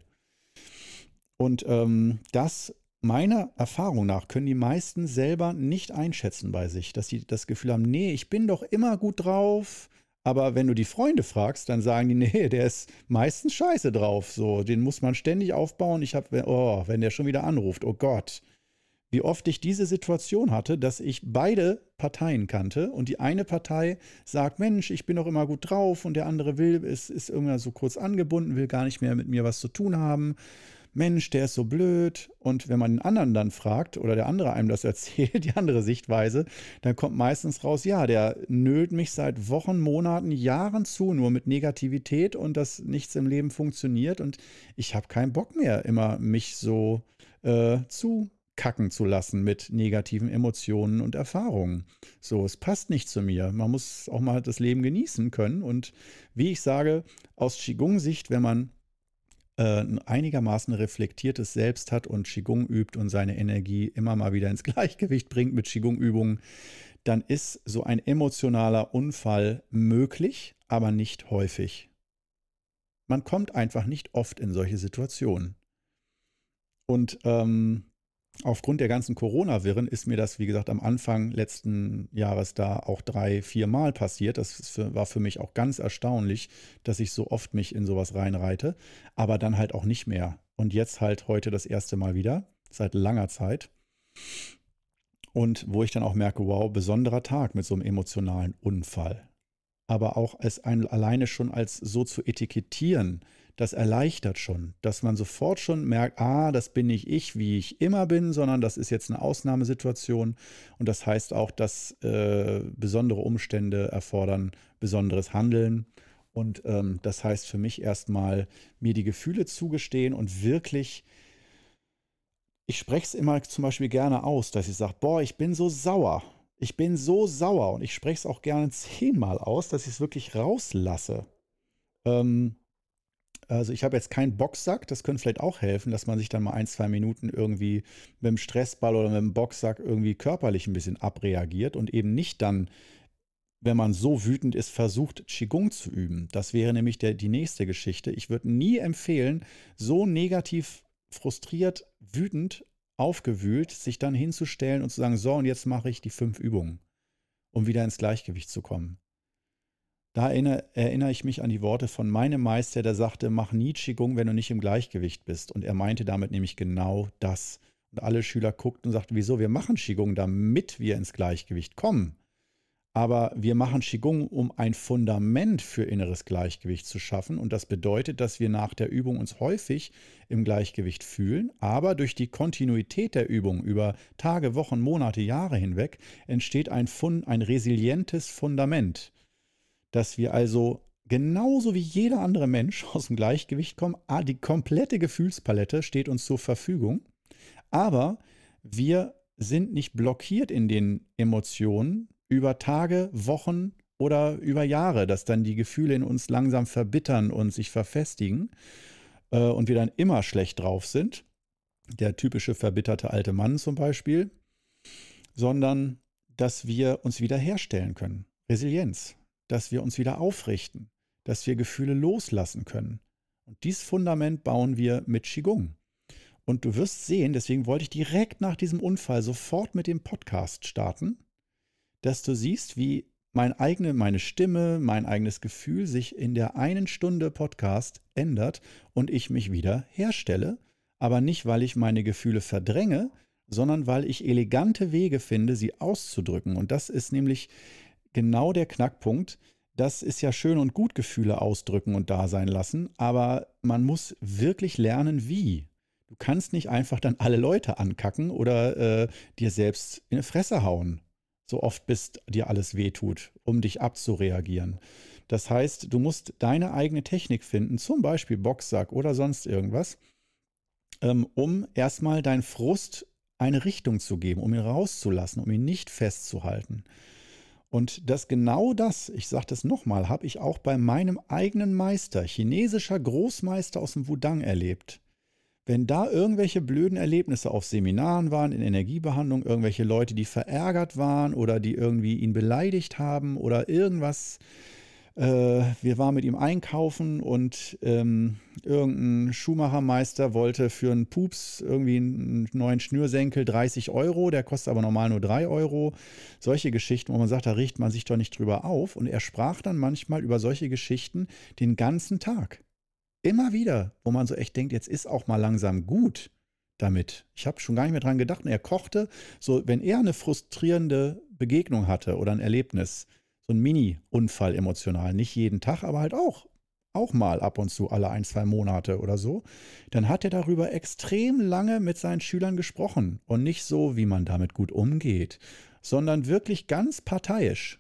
Und ähm, das, meiner Erfahrung nach, können die meisten selber nicht einschätzen bei sich, dass sie das Gefühl haben, nee, ich bin doch immer gut drauf. Aber wenn du die Freunde fragst, dann sagen die, nee, der ist meistens scheiße drauf. So, den muss man ständig aufbauen. Ich habe, oh, wenn der schon wieder anruft, oh Gott, wie oft ich diese Situation hatte, dass ich beide Parteien kannte und die eine Partei sagt, Mensch, ich bin doch immer gut drauf und der andere will, ist, ist irgendwann so kurz angebunden, will gar nicht mehr mit mir was zu tun haben. Mensch, der ist so blöd. Und wenn man den anderen dann fragt oder der andere einem das erzählt, die andere Sichtweise, dann kommt meistens raus, ja, der nölt mich seit Wochen, Monaten, Jahren zu, nur mit Negativität und dass nichts im Leben funktioniert. Und ich habe keinen Bock mehr, immer mich so äh, zu kacken zu lassen mit negativen Emotionen und Erfahrungen. So, es passt nicht zu mir. Man muss auch mal das Leben genießen können. Und wie ich sage, aus Qigong-Sicht, wenn man äh, ein einigermaßen reflektiertes Selbst hat und Qigong übt und seine Energie immer mal wieder ins Gleichgewicht bringt mit Qigong-Übungen, dann ist so ein emotionaler Unfall möglich, aber nicht häufig. Man kommt einfach nicht oft in solche Situationen. Und ähm, aufgrund der ganzen Corona-Wirren ist mir das, wie gesagt, am Anfang letzten Jahres da auch drei, vier Mal passiert. Das für, war für mich auch ganz erstaunlich, dass ich so oft mich in sowas reinreite, aber dann halt auch nicht mehr. Und jetzt halt heute das erste Mal wieder, seit langer Zeit. Und wo ich dann auch merke, wow, besonderer Tag mit so einem emotionalen Unfall. Aber auch es ein, alleine schon als so zu etikettieren, das erleichtert schon, dass man sofort schon merkt, ah, das bin nicht ich, wie ich immer bin, sondern das ist jetzt eine Ausnahmesituation. Und das heißt auch, dass äh, besondere Umstände erfordern besonderes Handeln. Und ähm, das heißt für mich erstmal, mir die Gefühle zugestehen und wirklich, ich spreche es immer zum Beispiel gerne aus, dass ich sage, boah, ich bin so sauer. Ich bin so sauer und ich spreche es auch gerne zehnmal aus, dass ich es wirklich rauslasse. Ähm, also ich habe jetzt keinen Boxsack, das könnte vielleicht auch helfen, dass man sich dann mal ein, zwei Minuten irgendwie mit dem Stressball oder mit dem Boxsack irgendwie körperlich ein bisschen abreagiert und eben nicht dann, wenn man so wütend ist, versucht, Qigong zu üben. Das wäre nämlich der, die nächste Geschichte. Ich würde nie empfehlen, so negativ frustriert, wütend, aufgewühlt, sich dann hinzustellen und zu sagen, so, und jetzt mache ich die fünf Übungen, um wieder ins Gleichgewicht zu kommen. Da erinnere, erinnere, ich mich an die Worte von meinem Meister, der sagte, mach nie Qigong, wenn du nicht im Gleichgewicht bist. Und er meinte damit nämlich genau das. Und alle Schüler guckten und sagten, wieso? Wir machen Qigong, damit wir ins Gleichgewicht kommen. Aber wir machen Qigong, um ein Fundament für inneres Gleichgewicht zu schaffen. Und das bedeutet, dass wir nach der Übung uns häufig im Gleichgewicht fühlen. Aber durch die Kontinuität der Übung über Tage, Wochen, Monate, Jahre hinweg entsteht ein, Fund, ein resilientes Fundament dass wir also genauso wie jeder andere Mensch aus dem Gleichgewicht kommen. Ah, die komplette Gefühlspalette steht uns zur Verfügung, aber wir sind nicht blockiert in den Emotionen über Tage, Wochen oder über Jahre, dass dann die Gefühle in uns langsam verbittern und sich verfestigen äh, und wir dann immer schlecht drauf sind. Der typische verbitterte alte Mann zum Beispiel, sondern dass wir uns wiederherstellen können. Resilienz dass wir uns wieder aufrichten, dass wir Gefühle loslassen können. Und dieses Fundament bauen wir mit Qigong. Und du wirst sehen, deswegen wollte ich direkt nach diesem Unfall sofort mit dem Podcast starten, dass du siehst, wie mein eigene, meine Stimme, mein eigenes Gefühl sich in der einen Stunde Podcast ändert und ich mich wieder herstelle. Aber nicht, weil ich meine Gefühle verdränge, sondern weil ich elegante Wege finde, sie auszudrücken. Und das ist nämlich genau der Knackpunkt. Das ist ja schön und gut Gefühle ausdrücken und da sein lassen, aber man muss wirklich lernen, wie. Du kannst nicht einfach dann alle Leute ankacken oder äh, dir selbst in die Fresse hauen, so oft bis dir alles wehtut, um dich abzureagieren. Das heißt, du musst deine eigene Technik finden, zum Beispiel Boxsack oder sonst irgendwas, ähm, um erstmal deinen Frust eine Richtung zu geben, um ihn rauszulassen, um ihn nicht festzuhalten. Und das genau das, ich sage das nochmal, habe ich auch bei meinem eigenen Meister, chinesischer Großmeister aus dem Wudang erlebt. Wenn da irgendwelche blöden Erlebnisse auf Seminaren waren, in Energiebehandlung, irgendwelche Leute, die verärgert waren oder die irgendwie ihn beleidigt haben oder irgendwas wir waren mit ihm einkaufen und ähm, irgendein Schuhmachermeister wollte für einen Pups irgendwie einen neuen Schnürsenkel 30 Euro, der kostet aber normal nur 3 Euro. Solche Geschichten, wo man sagt, da riecht man sich doch nicht drüber auf. Und er sprach dann manchmal über solche Geschichten den ganzen Tag. Immer wieder, wo man so echt denkt, jetzt ist auch mal langsam gut damit. Ich habe schon gar nicht mehr dran gedacht. Und er kochte, so wenn er eine frustrierende Begegnung hatte oder ein Erlebnis, so ein Mini-Unfall emotional, nicht jeden Tag, aber halt auch, auch mal ab und zu alle ein, zwei Monate oder so, dann hat er darüber extrem lange mit seinen Schülern gesprochen und nicht so, wie man damit gut umgeht, sondern wirklich ganz parteiisch.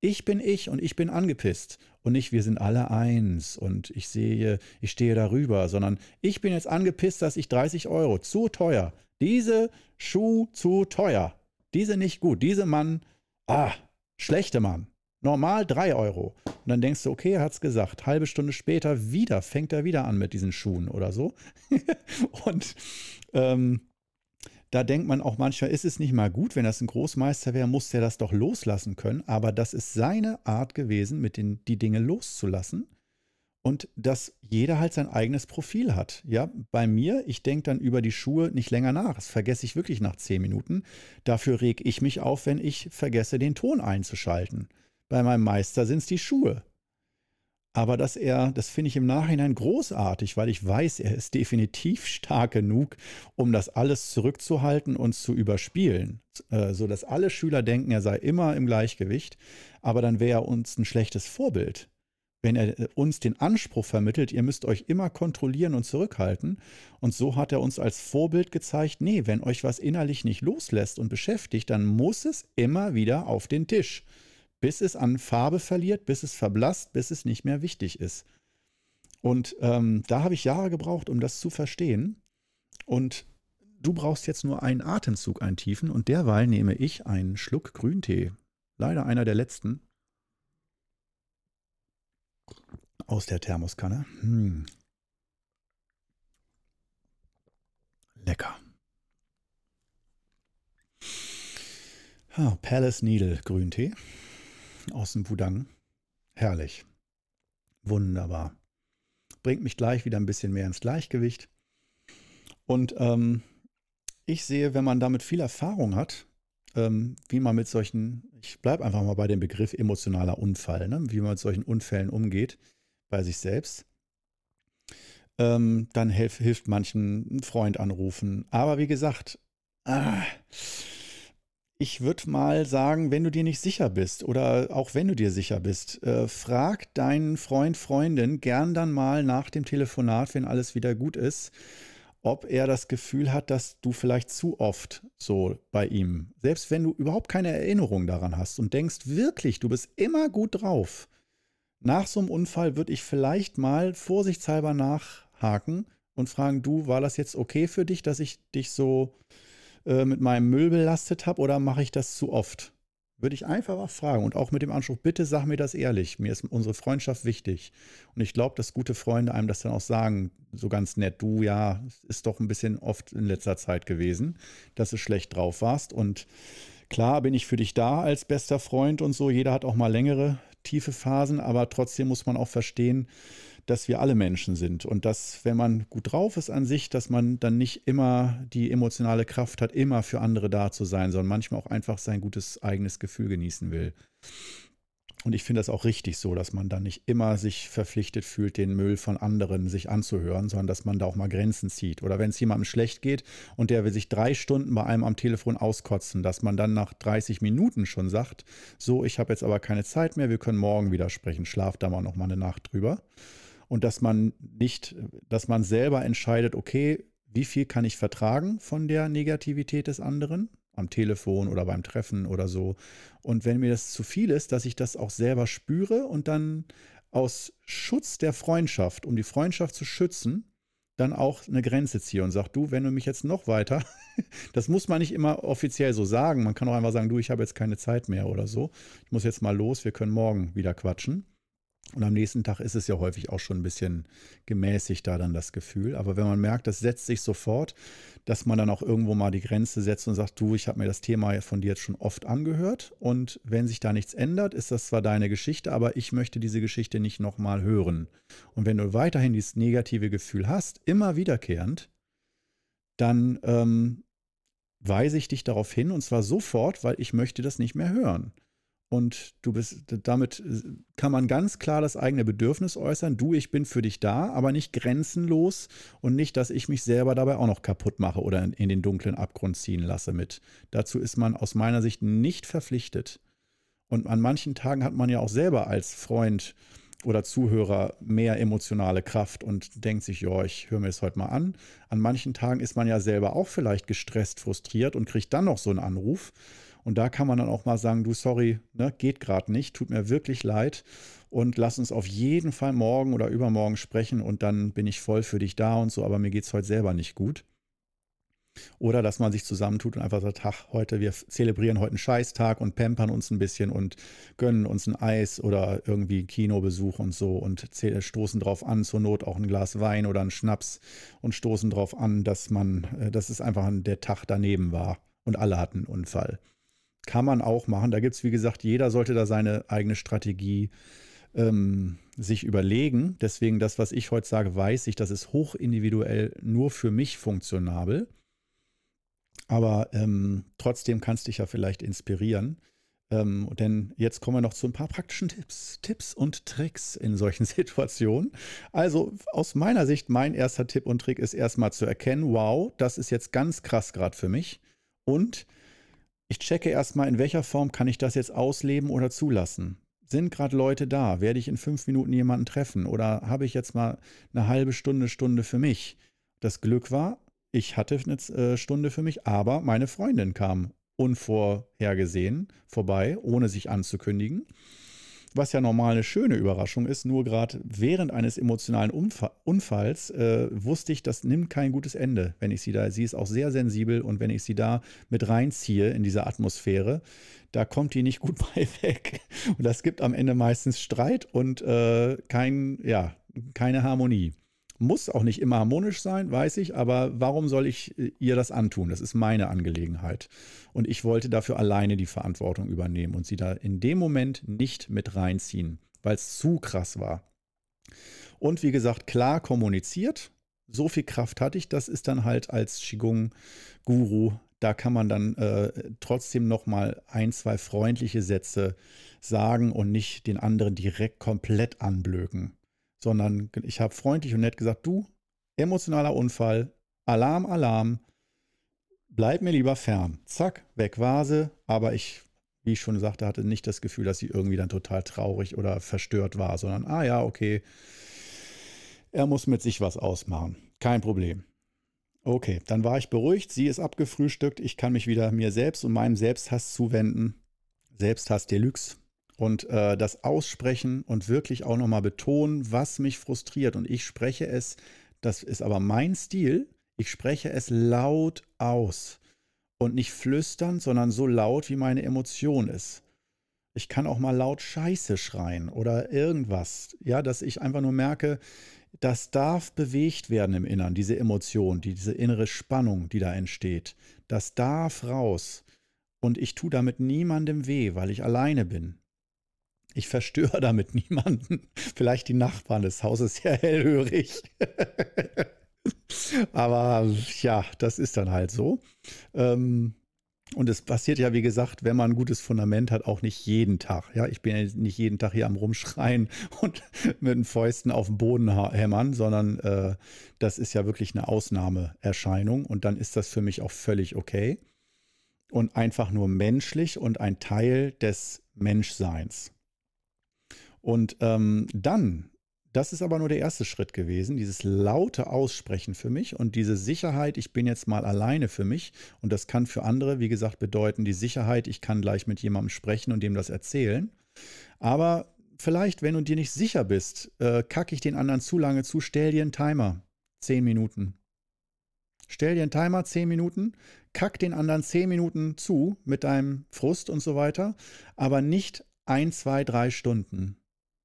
Ich bin ich und ich bin angepisst und nicht wir sind alle eins und ich sehe, ich stehe darüber, sondern ich bin jetzt angepisst, dass ich 30 Euro zu teuer. Diese Schuh zu teuer. Diese nicht gut. Diese Mann, ah, schlechte Mann. Normal 3 Euro. Und dann denkst du, okay, er hat es gesagt. Halbe Stunde später wieder, fängt er wieder an mit diesen Schuhen oder so. und ähm, da denkt man auch manchmal, ist es nicht mal gut, wenn das ein Großmeister wäre, muss der das doch loslassen können. Aber das ist seine Art gewesen, mit den, die Dinge loszulassen. Und dass jeder halt sein eigenes Profil hat. Ja, bei mir, ich denke dann über die Schuhe nicht länger nach. Das vergesse ich wirklich nach zehn Minuten. Dafür reg ich mich auf, wenn ich vergesse, den Ton einzuschalten. Bei meinem Meister sind es die Schuhe. Aber dass er, das finde ich im Nachhinein großartig, weil ich weiß, er ist definitiv stark genug, um das alles zurückzuhalten und zu überspielen, äh, sodass alle Schüler denken, er sei immer im Gleichgewicht. Aber dann wäre er uns ein schlechtes Vorbild. Wenn er äh, uns den Anspruch vermittelt, ihr müsst euch immer kontrollieren und zurückhalten. Und so hat er uns als Vorbild gezeigt, nee, wenn euch was innerlich nicht loslässt und beschäftigt, dann muss es immer wieder auf den Tisch bis es an Farbe verliert, bis es verblasst, bis es nicht mehr wichtig ist. Und ähm, da habe ich Jahre gebraucht, um das zu verstehen. Und du brauchst jetzt nur einen Atemzug eintiefen und derweil nehme ich einen Schluck Grüntee. Leider einer der letzten. Aus der Thermoskanne. Hm. Lecker. Ah, Palace Needle Grüntee aus dem Wudang. Herrlich. Wunderbar. Bringt mich gleich wieder ein bisschen mehr ins Gleichgewicht. Und ähm, ich sehe, wenn man damit viel Erfahrung hat, ähm, wie man mit solchen, ich bleibe einfach mal bei dem Begriff emotionaler Unfall, ne? wie man mit solchen Unfällen umgeht bei sich selbst, ähm, dann hilf, hilft manchen ein Freund anrufen. Aber wie gesagt, ah, ich würde mal sagen, wenn du dir nicht sicher bist oder auch wenn du dir sicher bist, äh, frag deinen Freund, Freundin gern dann mal nach dem Telefonat, wenn alles wieder gut ist, ob er das Gefühl hat, dass du vielleicht zu oft so bei ihm, selbst wenn du überhaupt keine Erinnerung daran hast und denkst wirklich, du bist immer gut drauf. Nach so einem Unfall würde ich vielleicht mal vorsichtshalber nachhaken und fragen, du, war das jetzt okay für dich, dass ich dich so äh, mit meinem Müll belastet habe oder mache ich das zu oft? Würde ich einfach mal fragen und auch mit dem Anspruch, bitte sag mir das ehrlich. Mir ist unsere Freundschaft wichtig. Und ich glaube, dass gute Freunde einem das dann auch sagen, so ganz nett, du ja, ist doch ein bisschen oft in letzter Zeit gewesen, dass du schlecht drauf warst. Und klar bin ich für dich da als bester Freund und so. Jeder hat auch mal längere, tiefe Phasen, aber trotzdem muss man auch verstehen, dass wir alle Menschen sind und dass, wenn man gut drauf ist an sich, dass man dann nicht immer die emotionale Kraft hat, immer für andere da zu sein, sondern manchmal auch einfach sein gutes eigenes Gefühl genießen will. Und ich finde das auch richtig so, dass man dann nicht immer sich verpflichtet fühlt, den Müll von anderen sich anzuhören, sondern dass man da auch mal Grenzen zieht. Oder wenn es jemandem schlecht geht und der will sich drei Stunden bei einem am Telefon auskotzen, dass man dann nach 30 Minuten schon sagt, so, ich habe jetzt aber keine Zeit mehr, wir können morgen wieder sprechen, schlaf da mal noch mal eine Nacht drüber und dass man nicht, dass man selber entscheidet, okay, wie viel kann ich vertragen von der Negativität des anderen am Telefon oder beim Treffen oder so. Und wenn mir das zu viel ist, dass ich das auch selber spüre und dann aus Schutz der Freundschaft, um die Freundschaft zu schützen, dann auch eine Grenze ziehe und sage, du, wenn du mich jetzt noch weiter, das muss man nicht immer offiziell so sagen, man kann auch einfach sagen, du, ich habe jetzt keine Zeit mehr oder so, ich muss jetzt mal los, wir können morgen wieder quatschen. Und am nächsten Tag ist es ja häufig auch schon ein bisschen gemäßigt da dann das Gefühl. Aber wenn man merkt, das setzt sich sofort, dass man dann auch irgendwo mal die Grenze setzt und sagt, du, ich habe mir das Thema von dir jetzt schon oft angehört und wenn sich da nichts ändert, ist das zwar deine Geschichte, aber ich möchte diese Geschichte nicht nochmal hören. Und wenn du weiterhin dieses negative Gefühl hast, immer wiederkehrend, dann ähm, weise ich dich darauf hin und zwar sofort, weil ich möchte das nicht mehr hören. Und du bist, damit äh, kann man ganz klar das eigene Bedürfnis äußern. Du, ich bin für dich da, aber nicht grenzenlos und nicht, dass ich mich selber dabei auch noch kaputt mache oder in, in den dunklen Abgrund ziehen lasse mit. Dazu ist man aus meiner Sicht nicht verpflichtet. Und an manchen Tagen hat man ja auch selber als Freund oder Zuhörer mehr emotionale Kraft und denkt sich, ja, ich höre mir das heute mal an. An manchen Tagen ist man ja selber auch vielleicht gestresst, frustriert und kriegt dann noch so einen Anruf. Und da kann man dann auch mal sagen, du, sorry, ne, geht gerade nicht, tut mir wirklich leid und lass uns auf jeden Fall morgen oder übermorgen sprechen und dann bin ich voll für dich da und so, aber mir geht es heute selber nicht gut. Oder dass man sich zusammentut und einfach sagt, ach, heute, wir zelebrieren heute einen Scheißtag und pampern uns ein bisschen und gönnen uns ein Eis oder irgendwie Kinobesuch und so und stoßen drauf an, zur Not auch ein Glas Wein oder einen Schnaps und stoßen drauf an, dass man, äh, dass es einfach der Tag daneben war und alle hatten einen Unfall. Kann man auch machen. Da gibt es, wie gesagt, jeder sollte da seine eigene Strategie ähm, sich überlegen. Deswegen das, was ich heute sage, weiß ich, das ist hochindividuell nur für mich funktionabel. Aber ähm, trotzdem kannst du dich ja vielleicht inspirieren. Ähm, denn jetzt kommen wir noch zu ein paar praktischen Tipps, Tipps und Tricks in solchen Situationen. Also aus meiner Sicht, mein erster Tipp und Trick ist erstmal zu erkennen, wow, das ist jetzt ganz krass gerade für mich. Und ich checke erstmal, in welcher Form kann ich das jetzt ausleben oder zulassen. Sind gerade Leute da? Werde ich in fünf Minuten jemanden treffen? Oder habe ich jetzt mal eine halbe Stunde, Stunde für mich? Das Glück war, ich hatte eine äh, Stunde für mich, aber meine Freundin kam unvorhergesehen vorbei, ohne sich anzukündigen was ja normal eine schöne Überraschung ist, nur gerade während eines emotionalen Umfa Unfalls äh, wusste ich, das nimmt kein gutes Ende, wenn ich sie da, sie ist auch sehr sensibel und wenn ich sie da mit reinziehe in diese Atmosphäre, da kommt die nicht gut bei weg. Und das gibt am Ende meistens Streit und äh, kein, ja, keine Harmonie. Muss auch nicht immer harmonisch sein, weiß ich, aber warum soll ich äh, ihr das antun? Das ist meine Angelegenheit. Und ich wollte dafür alleine die Verantwortung übernehmen und sie da in dem Moment nicht mit reinziehen, weil es zu krass war. Und wie gesagt, klar kommuniziert. So viel Kraft hatte ich, das ist dann halt als Qigong-Guru da kann man dann äh, trotzdem noch mal ein, zwei freundliche Sätze sagen und nicht den anderen direkt komplett anblöken sondern ich habe freundlich und nett gesagt, du, emotionaler Unfall, Alarm, Alarm, bleib mir lieber fern. Zack, weg war sie, aber ich, wie ich schon sagte, hatte nicht das Gefühl, dass sie irgendwie dann total traurig oder verstört war, sondern, ah ja, okay, er muss mit sich was ausmachen. Kein Problem. Okay, dann war ich beruhigt, sie ist abgefrühstückt, ich kann mich wieder mir selbst und meinem Selbsthass zuwenden. Selbsthass Deluxe und äh, das aussprechen und wirklich auch nochmal betonen, was mich frustriert. Und ich spreche es, das ist aber mein Stil, ich spreche es laut aus und nicht flüstern, sondern so laut, wie meine Emotion ist. Ich kann auch mal laut Scheiße schreien oder irgendwas. Ja, dass ich einfach nur merke, das darf bewegt werden im Innern, diese Emotion, diese innere Spannung, die da entsteht. Das darf raus. Und ich tue damit niemandem weh, weil ich alleine bin. Ich verstöre damit niemanden. Vielleicht die Nachbarn des Hauses sehr hellhörig. Aber ja, das ist dann halt so. Ähm, und es passiert ja, wie gesagt, wenn man ein gutes Fundament hat, auch nicht jeden Tag. Ja, ich bin ja nicht jeden Tag hier am Rumschreien und mit den Fäusten auf den Boden hämmern, sondern äh, das ist ja wirklich eine Ausnahmeerscheinung und dann ist das für mich auch völlig okay und einfach nur menschlich und ein Teil des Menschseins. Und ähm, dann, das ist aber nur der erste Schritt gewesen, dieses laute Aussprechen für mich und diese Sicherheit, ich bin jetzt mal alleine für mich. Und das kann für andere, wie gesagt, bedeuten, die Sicherheit, ich kann gleich mit jemandem sprechen und dem das erzählen. Aber vielleicht, wenn du dir nicht sicher bist, äh, kacke ich den anderen zu lange zu, stell dir einen Timer. Zehn Minuten. Stell dir einen Timer, zehn Minuten, kack den anderen zehn Minuten zu mit deinem Frust und so weiter, aber nicht ein, zwei, drei Stunden.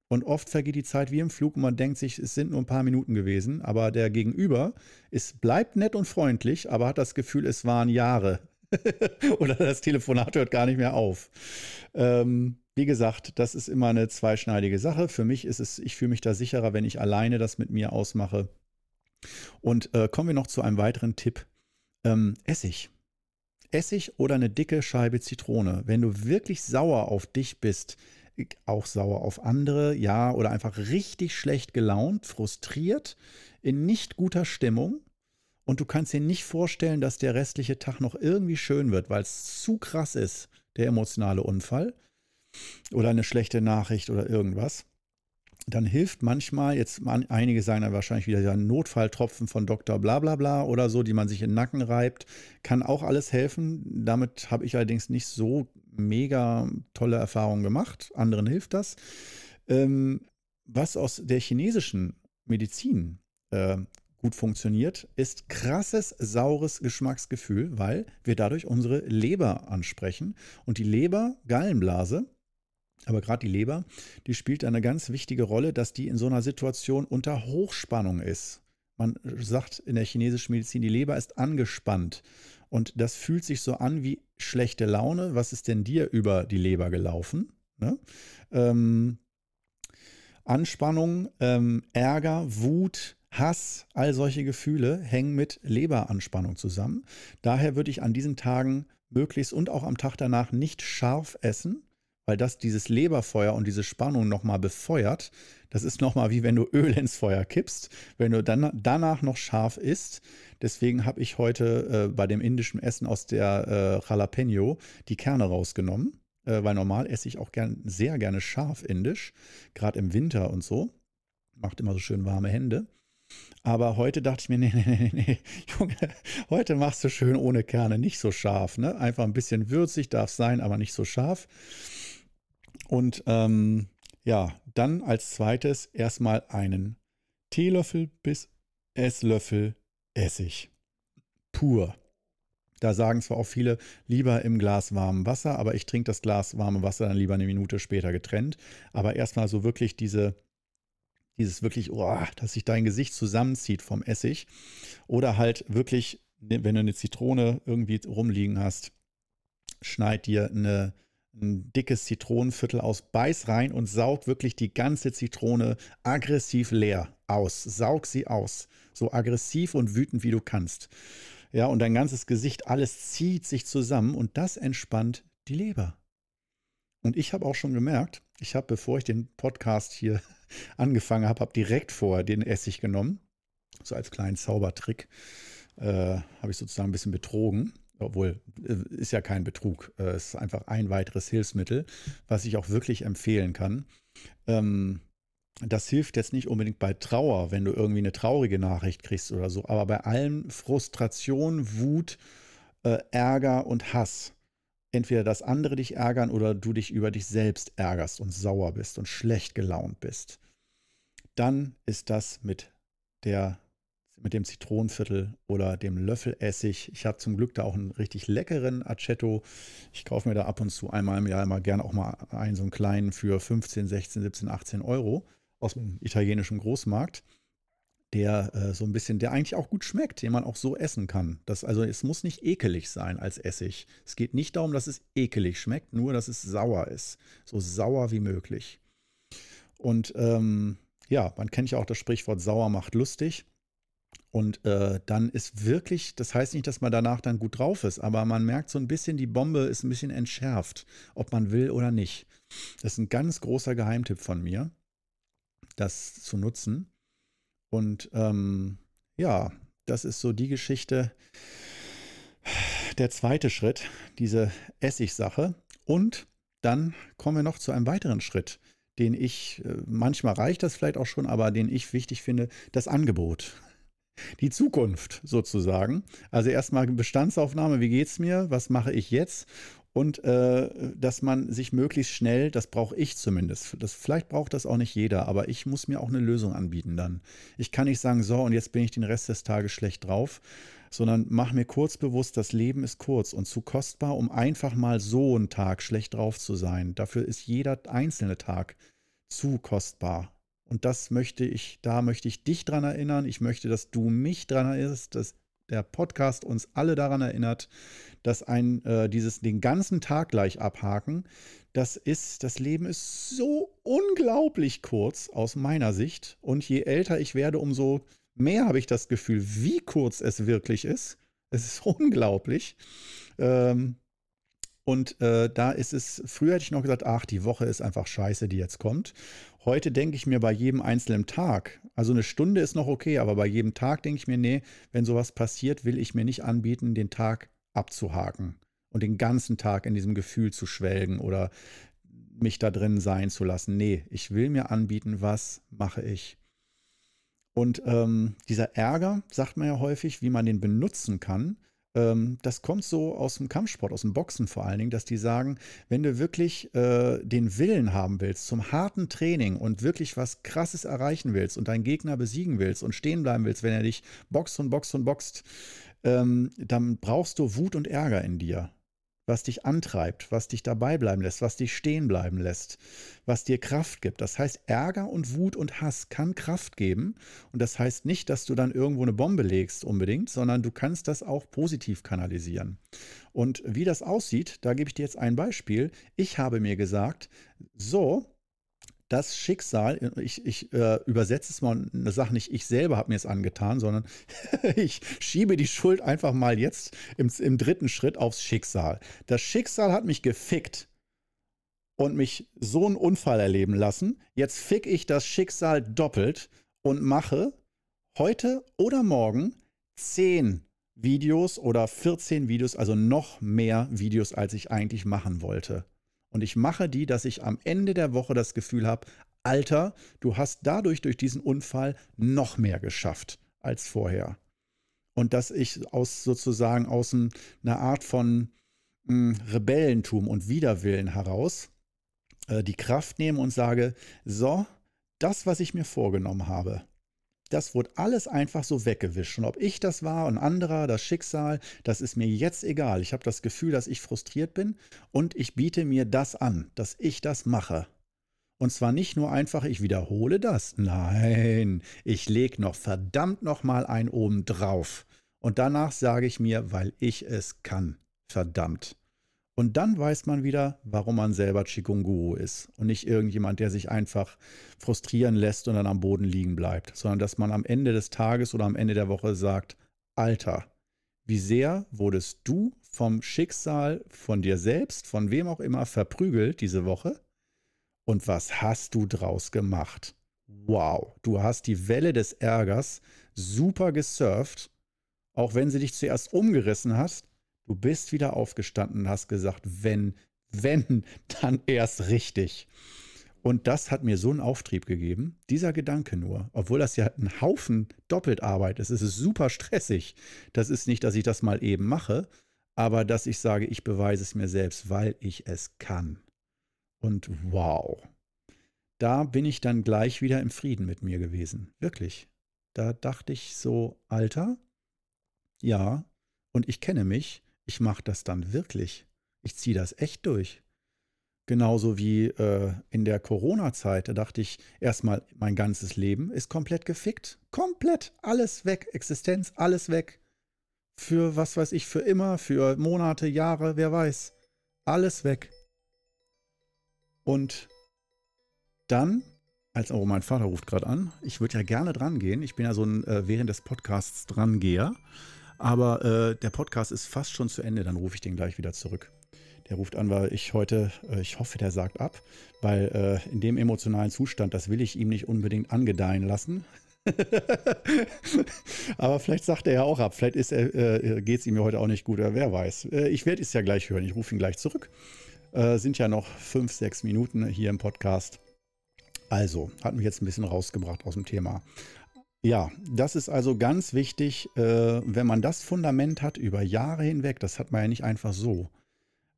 Und oft vergeht die Zeit wie im Flug und man denkt sich, es sind nur ein paar Minuten gewesen, aber der Gegenüber ist, bleibt nett und freundlich, aber hat das Gefühl, es waren Jahre. Oder das Telefonat hört gar nicht mehr auf. Ähm, wie gesagt, das ist immer eine zweischneidige Sache. Für mich ist es, ich fühle mich da sicherer, wenn ich alleine das mit mir ausmache. Und äh, kommen wir noch zu einem weiteren Tipp. Ähm, Essig. Essig oder eine dicke Scheibe Zitrone. Wenn du wirklich sauer auf dich bist, auch sauer auf andere, ja, oder einfach richtig schlecht gelaunt, frustriert, in nicht guter Stimmung und du kannst dir nicht vorstellen, dass der restliche Tag noch irgendwie schön wird, weil es zu krass ist, der emotionale Unfall oder eine schlechte Nachricht oder irgendwas, dann hilft manchmal, jetzt einige sagen dann wahrscheinlich wieder ein Notfalltropfen von Dr. Blablabla bla bla oder so, die man sich in den Nacken reibt, kann auch alles helfen. Damit habe ich allerdings nicht so mega tolle Erfahrungen gemacht. Anderen hilft das. Ähm, was aus der chinesischen Medizin äh, gut funktioniert, ist krasses, saures Geschmacksgefühl, weil wir dadurch unsere Leber ansprechen. Und die Leber, Gallenblase, aber gerade die Leber, die spielt eine ganz wichtige Rolle, dass die in so einer Situation unter Hochspannung ist. Man sagt in der chinesischen Medizin, die Leber ist angespannt. Und das fühlt sich so an wie schlechte Laune. Was ist denn dir über die Leber gelaufen? Ne? Ähm, Anspannung, ähm, Ärger, Wut, Hass, all solche Gefühle hängen mit Leberanspannung zusammen. Daher würde ich an diesen Tagen möglichst und auch am Tag danach nicht scharf essen, weil das dieses Leberfeuer und diese Spannung nochmal befeuert. Das ist nochmal wie wenn du Öl ins Feuer kippst, wenn du dann danach noch scharf isst. Deswegen habe ich heute äh, bei dem indischen Essen aus der äh, Jalapeno die Kerne rausgenommen, äh, weil normal esse ich auch gern, sehr gerne scharf indisch, gerade im Winter und so. Macht immer so schön warme Hände. Aber heute dachte ich mir, nee, nee, nee, nee, Junge, heute machst du schön ohne Kerne, nicht so scharf. Ne? Einfach ein bisschen würzig darf sein, aber nicht so scharf. Und ähm, ja, dann als zweites erstmal einen Teelöffel bis Esslöffel Essig. Pur. Da sagen zwar auch viele lieber im Glas warmem Wasser, aber ich trinke das Glas warme Wasser dann lieber eine Minute später getrennt. Aber erstmal so wirklich diese, dieses wirklich, oh, dass sich dein Gesicht zusammenzieht vom Essig. Oder halt wirklich, wenn du eine Zitrone irgendwie rumliegen hast, schneid dir eine ein dickes Zitronenviertel aus, beiß rein und saug wirklich die ganze Zitrone aggressiv leer aus. Saug sie aus. So aggressiv und wütend wie du kannst. Ja, und dein ganzes Gesicht, alles zieht sich zusammen und das entspannt die Leber. Und ich habe auch schon gemerkt, ich habe, bevor ich den Podcast hier angefangen habe, habe direkt vorher den Essig genommen. So als kleinen Zaubertrick äh, habe ich sozusagen ein bisschen betrogen obwohl, äh, ist ja kein Betrug. Es äh, ist einfach ein weiteres Hilfsmittel, was ich auch wirklich empfehlen kann. Ähm, das hilft jetzt nicht unbedingt bei Trauer, wenn du irgendwie eine traurige Nachricht kriegst oder so, aber bei allem Frustration, Wut, äh, Ärger und Hass. Entweder dass andere dich ärgern oder du dich über dich selbst ärgerst und sauer bist und schlecht gelaunt bist. Dann ist das mit der mit dem Zitronenviertel oder dem Löffelessig. Ich habe zum Glück da auch einen richtig leckeren Aceto. Ich kaufe mir da ab und zu einmal im Jahr immer gerne auch mal einen so einen kleinen für 15, 16, 17, 18 Euro aus dem italienischen Großmarkt, der äh, so ein bisschen, der eigentlich auch gut schmeckt, den man auch so essen kann. Das, also es muss nicht ekelig sein als Essig. Es geht nicht darum, dass es ekelig schmeckt, nur dass es sauer ist. So sauer wie möglich. Und ähm, ja, man kennt ja auch das Sprichwort sauer macht lustig. Und äh, dann ist wirklich, das heißt nicht, dass man danach dann gut drauf ist, aber man merkt so ein bisschen, die Bombe ist ein bisschen entschärft, ob man will oder nicht. Das ist ein ganz großer Geheimtipp von mir, das zu nutzen. Und ähm, ja, das ist so die Geschichte. Der zweite Schritt, diese Essigsache. Und dann kommen wir noch zu einem weiteren Schritt, den ich, äh, manchmal reicht das vielleicht auch schon, aber den ich wichtig finde, das Angebot die Zukunft sozusagen. Also erstmal Bestandsaufnahme, wie geht es mir, was mache ich jetzt? Und äh, dass man sich möglichst schnell, das brauche ich zumindest, das, vielleicht braucht das auch nicht jeder, aber ich muss mir auch eine Lösung anbieten dann. Ich kann nicht sagen, so und jetzt bin ich den Rest des Tages schlecht drauf, sondern mach mir kurz bewusst, das Leben ist kurz und zu kostbar, um einfach mal so einen Tag schlecht drauf zu sein. Dafür ist jeder einzelne Tag zu kostbar. Und das möchte ich, da möchte ich dich dran erinnern. Ich möchte, dass du mich dran erinnerst, dass der Podcast uns alle daran erinnert, dass ein äh, dieses den ganzen Tag gleich abhaken, das ist, das Leben ist so unglaublich kurz aus meiner Sicht. Und je älter ich werde, umso mehr habe ich das Gefühl, wie kurz es wirklich ist. Es ist unglaublich. Ähm, und äh, da ist es, früher hätte ich noch gesagt, ach, die Woche ist einfach scheiße, die jetzt kommt. Heute denke ich mir bei jedem einzelnen Tag, also eine Stunde ist noch okay, aber bei jedem Tag denke ich mir, nee, wenn sowas passiert, will ich mir nicht anbieten, den Tag abzuhaken und den ganzen Tag in diesem Gefühl zu schwelgen oder mich da drin sein zu lassen. Nee, ich will mir anbieten, was mache ich. Und ähm, dieser Ärger, sagt man ja häufig, wie man den benutzen kann, das kommt so aus dem Kampfsport, aus dem Boxen vor allen Dingen, dass die sagen, wenn du wirklich äh, den Willen haben willst zum harten Training und wirklich was Krasses erreichen willst und deinen Gegner besiegen willst und stehen bleiben willst, wenn er dich boxt und boxt und boxt, ähm, dann brauchst du Wut und Ärger in dir was dich antreibt, was dich dabei bleiben lässt, was dich stehen bleiben lässt, was dir Kraft gibt. Das heißt, Ärger und Wut und Hass kann Kraft geben. Und das heißt nicht, dass du dann irgendwo eine Bombe legst unbedingt, sondern du kannst das auch positiv kanalisieren. Und wie das aussieht, da gebe ich dir jetzt ein Beispiel. Ich habe mir gesagt, so, das Schicksal, ich, ich äh, übersetze es mal eine Sache nicht, ich selber habe mir es angetan, sondern ich schiebe die Schuld einfach mal jetzt im, im dritten Schritt aufs Schicksal. Das Schicksal hat mich gefickt und mich so einen Unfall erleben lassen. Jetzt fick ich das Schicksal doppelt und mache heute oder morgen zehn Videos oder 14 Videos, also noch mehr Videos, als ich eigentlich machen wollte. Und ich mache die, dass ich am Ende der Woche das Gefühl habe, Alter, du hast dadurch durch diesen Unfall noch mehr geschafft als vorher. Und dass ich aus sozusagen aus einer Art von mh, hm, Rebellentum und Widerwillen heraus äh, die Kraft nehme und sage, so, das, was ich mir vorgenommen habe, das wurde alles einfach so weggewischt. Und ob ich das war, ein anderer, das Schicksal, das ist mir jetzt egal. Ich habe das Gefühl, dass ich frustriert bin und ich biete mir das an, dass ich das mache. Und zwar nicht nur einfach, ich wiederhole das. Nein, ich lege noch verdammt noch mal ein oben drauf. Und danach sage ich mir, weil ich es kann. Verdammt. Und dann weiß man wieder, warum man selber Chikunguru ist und nicht irgendjemand, der sich einfach frustrieren lässt und dann am Boden liegen bleibt, sondern dass man am Ende des Tages oder am Ende der Woche sagt, Alter, wie sehr wurdest du vom Schicksal, von dir selbst, von wem auch immer verprügelt diese Woche? Und was hast du draus gemacht? Wow, du hast die Welle des Ärgers super gesurft, auch wenn sie dich zuerst umgerissen hast Du bist wieder aufgestanden und hast gesagt, wenn, wenn, dann erst richtig. Und das hat mir so einen Auftrieb gegeben, dieser Gedanke nur, obwohl das ja ein Haufen Doppeltarbeit ist. Es ist super stressig. Das ist nicht, dass ich das mal eben mache, aber dass ich sage, ich beweise es mir selbst, weil ich es kann. Und wow, da bin ich dann gleich wieder im Frieden mit mir gewesen. Wirklich. Da dachte ich so, Alter, ja, und ich kenne mich, ich mache das dann wirklich. Ich ziehe das echt durch. Genauso wie äh, in der Corona-Zeit, da dachte ich erstmal, mein ganzes Leben ist komplett gefickt. Komplett. Alles weg. Existenz, alles weg. Für was weiß ich, für immer, für Monate, Jahre, wer weiß. Alles weg. Und dann, als oh, mein Vater ruft gerade an, ich würde ja gerne dran gehen. Ich bin ja so ein äh, während des Podcasts Drangeher. Aber äh, der Podcast ist fast schon zu Ende, dann rufe ich den gleich wieder zurück. Der ruft an, weil ich heute, äh, ich hoffe, der sagt ab, weil äh, in dem emotionalen Zustand, das will ich ihm nicht unbedingt angedeihen lassen. Aber vielleicht sagt er ja auch ab. Vielleicht äh, geht es ihm ja heute auch nicht gut, wer weiß. Äh, ich werde es ja gleich hören. Ich rufe ihn gleich zurück. Äh, sind ja noch fünf, sechs Minuten hier im Podcast. Also, hat mich jetzt ein bisschen rausgebracht aus dem Thema. Ja, das ist also ganz wichtig, äh, wenn man das Fundament hat über Jahre hinweg, das hat man ja nicht einfach so.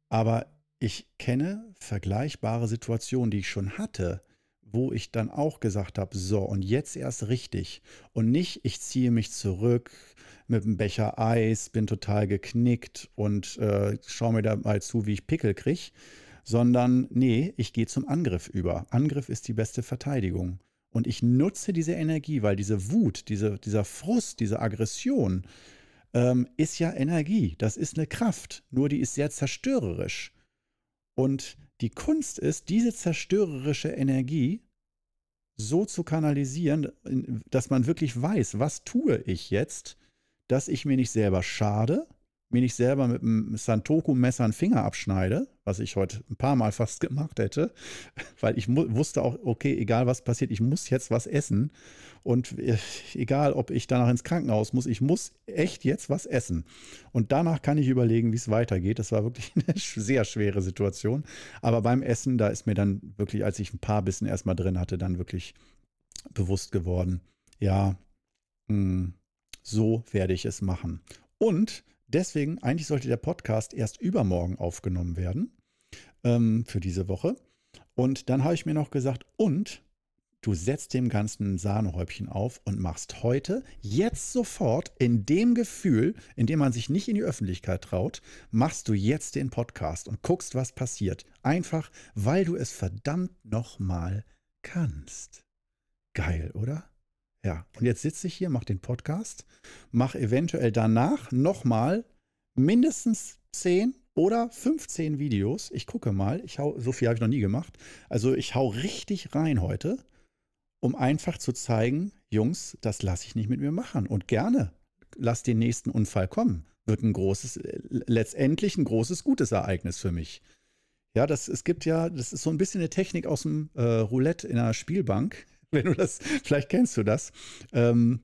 Aber ich kenne vergleichbare Situationen, die ich schon hatte, wo ich dann auch gesagt habe, so und jetzt erst richtig und nicht, ich ziehe mich zurück mit einem Becher Eis, bin total geknickt und äh, schaue mir dabei zu, wie ich Pickel kriege, sondern nee, ich gehe zum Angriff über. Angriff ist die beste Verteidigung. Und ich nutze diese Energie, weil diese Wut, diese, dieser Frust, diese Aggression ähm, ist ja Energie. Das ist eine Kraft. Nur die ist sehr zerstörerisch. Und die Kunst ist, diese zerstörerische Energie so zu kanalisieren, dass man wirklich weiß, was tue ich jetzt, dass ich mir nicht selber schade, mir nicht selber mit einem Santoku-Messer einen Finger abschneide, was ich heute ein paar Mal fast gemacht hätte, weil ich wusste auch, okay, egal was passiert, ich muss jetzt was essen. Und äh, egal, ob ich danach ins Krankenhaus muss, ich muss echt jetzt was essen. Und danach kann ich überlegen, wie es weitergeht. Das war wirklich eine sehr schwere Situation. Aber beim Essen, da ist mir dann wirklich, als ich ein paar Bissen erstmal drin hatte, dann wirklich bewusst geworden, ja, mh, hm, so werde ich es machen. Und deswegen, eigentlich sollte der Podcast erst übermorgen aufgenommen werden ähm, für diese Woche. Und dann habe ich mir noch gesagt, und du setzt dem Ganzen ein Sahnehäubchen auf und machst heute, jetzt sofort, in dem Gefühl, in dem man sich nicht in die Öffentlichkeit traut, machst du jetzt den Podcast und guckst, was passiert. Einfach, weil du es verdammt nochmal kannst. Geil, oder? Ja, und jetzt sitze ich hier, mache den Podcast, mache eventuell danach nochmal mindestens 10 oder 15 Videos. Ich gucke mal, ich hau, so viel habe ich noch nie gemacht. Also ich hau richtig rein heute, um einfach zu zeigen, Jungs, das lasse ich nicht mit mir machen. Und gerne, lass den nächsten Unfall kommen. Wird ein großes, letztendlich ein großes, gutes Ereignis für mich. Ja, das, es gibt ja, das ist so ein bisschen eine Technik aus dem äh, Roulette in einer Spielbank. wenn du das, vielleicht kennst du das. Ähm,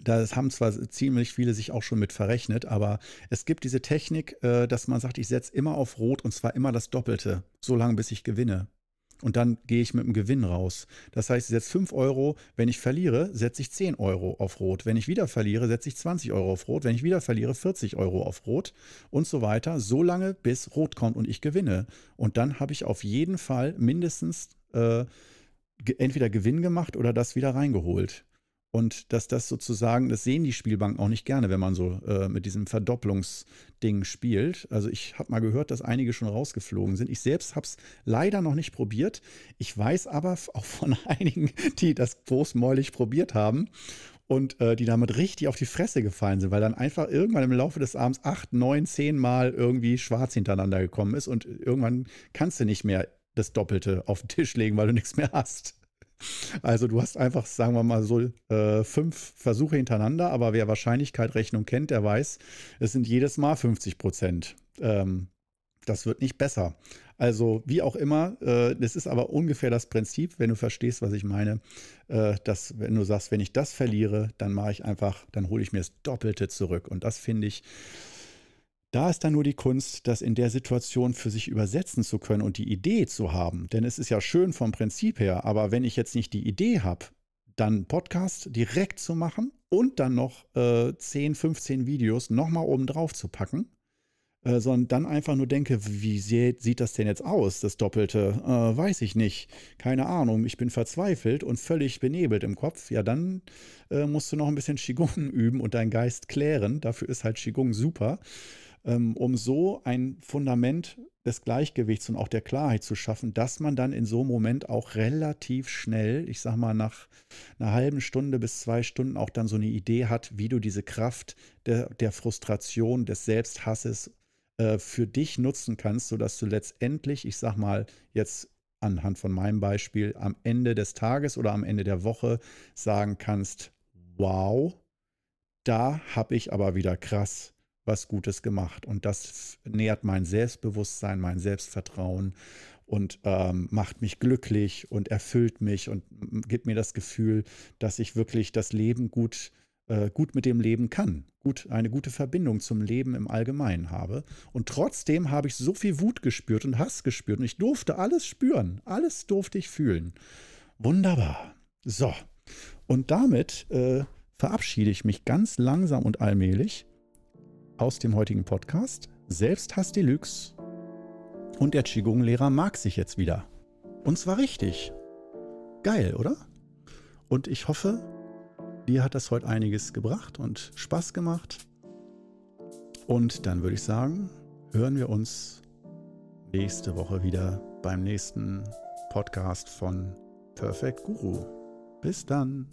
das haben zwar ziemlich viele sich auch schon mit verrechnet, aber es gibt diese Technik, äh, dass man sagt, ich setze immer auf Rot und zwar immer das Doppelte, so lange bis ich gewinne. Und dann gehe ich mit dem Gewinn raus. Das heißt, ich setze 5 Euro, wenn ich verliere, setze ich 10 Euro auf Rot. Wenn ich wieder verliere, setze ich 20 Euro auf Rot. Wenn ich wieder verliere, 40 Euro auf Rot und so weiter, so lange bis Rot kommt und ich gewinne. Und dann habe ich auf jeden Fall mindestens äh, entweder Gewinn gemacht oder das wieder reingeholt. Und dass das sozusagen, das sehen die Spielbanken auch nicht gerne, wenn man so äh, mit diesem Verdopplungsding spielt. Also ich habe mal gehört, dass einige schon rausgeflogen sind. Ich selbst habe es leider noch nicht probiert. Ich weiß aber auch von einigen, die das großmäulig probiert haben und äh, die damit richtig auf die Fresse gefallen sind, weil dann einfach irgendwann im Laufe des Abends acht, neun, zehn Mal irgendwie schwarz hintereinander gekommen ist und irgendwann kannst du nicht mehr das Doppelte auf den Tisch legen, weil du nichts mehr hast. Also du hast einfach, sagen wir mal so, äh, fünf Versuche hintereinander, aber wer Wahrscheinlichkeitsrechnung kennt, der weiß, es sind jedes Mal 50 Prozent. Ähm, das wird nicht besser. Also wie auch immer, äh, das ist aber ungefähr das Prinzip, wenn du verstehst, was ich meine, äh, dass wenn du sagst, wenn ich das verliere, dann mache ich einfach, dann hole ich mir das Doppelte zurück. Und das finde ich da ist dann nur die Kunst, das in der Situation für sich übersetzen zu können und die Idee zu haben. Denn es ist ja schön vom Prinzip her, aber wenn ich jetzt nicht die Idee habe, dann Podcast direkt zu machen und dann noch äh, 10, 15 Videos nochmal oben drauf zu packen, äh, sondern dann einfach nur denke, wie sieht, das denn jetzt aus, das Doppelte? Äh, weiß ich nicht. Keine Ahnung. Ich bin verzweifelt und völlig benebelt im Kopf. Ja, dann äh, musst du noch ein bisschen Qigong üben und deinen Geist klären. Dafür ist halt Qigong super. Ähm, um so ein Fundament des Gleichgewichts und auch der Klarheit zu schaffen, dass man dann in so einem Moment auch relativ schnell, ich sag mal nach einer halben Stunde bis zwei Stunden auch dann so eine Idee hat, wie du diese Kraft der, der Frustration, des Selbsthasses äh, für dich nutzen kannst, sodass du letztendlich, ich sag mal jetzt anhand von meinem Beispiel, am Ende des Tages oder am Ende der Woche sagen kannst, wow, da habe ich aber wieder krass was Gutes gemacht. Und das nährt mein Selbstbewusstsein, mein Selbstvertrauen und ähm, macht mich glücklich und erfüllt mich und gibt mir das Gefühl, dass ich wirklich das Leben gut, äh, gut mit dem Leben kann, gut, eine gute Verbindung zum Leben im Allgemeinen habe. Und trotzdem habe ich so viel Wut gespürt und Hass gespürt und ich durfte alles spüren, alles durfte ich fühlen. Wunderbar. So, und damit äh, verabschiede ich mich ganz langsam und allmählich aus dem heutigen Podcast. Selbsthass Deluxe. Und der Qigong-Lehrer mag sich jetzt wieder. Und zwar richtig. Geil, oder? Und ich hoffe, dir hat das heute einiges gebracht und Spaß gemacht. Und dann würde ich sagen, hören wir uns nächste Woche wieder beim nächsten Podcast von Perfect Guru. Bis dann.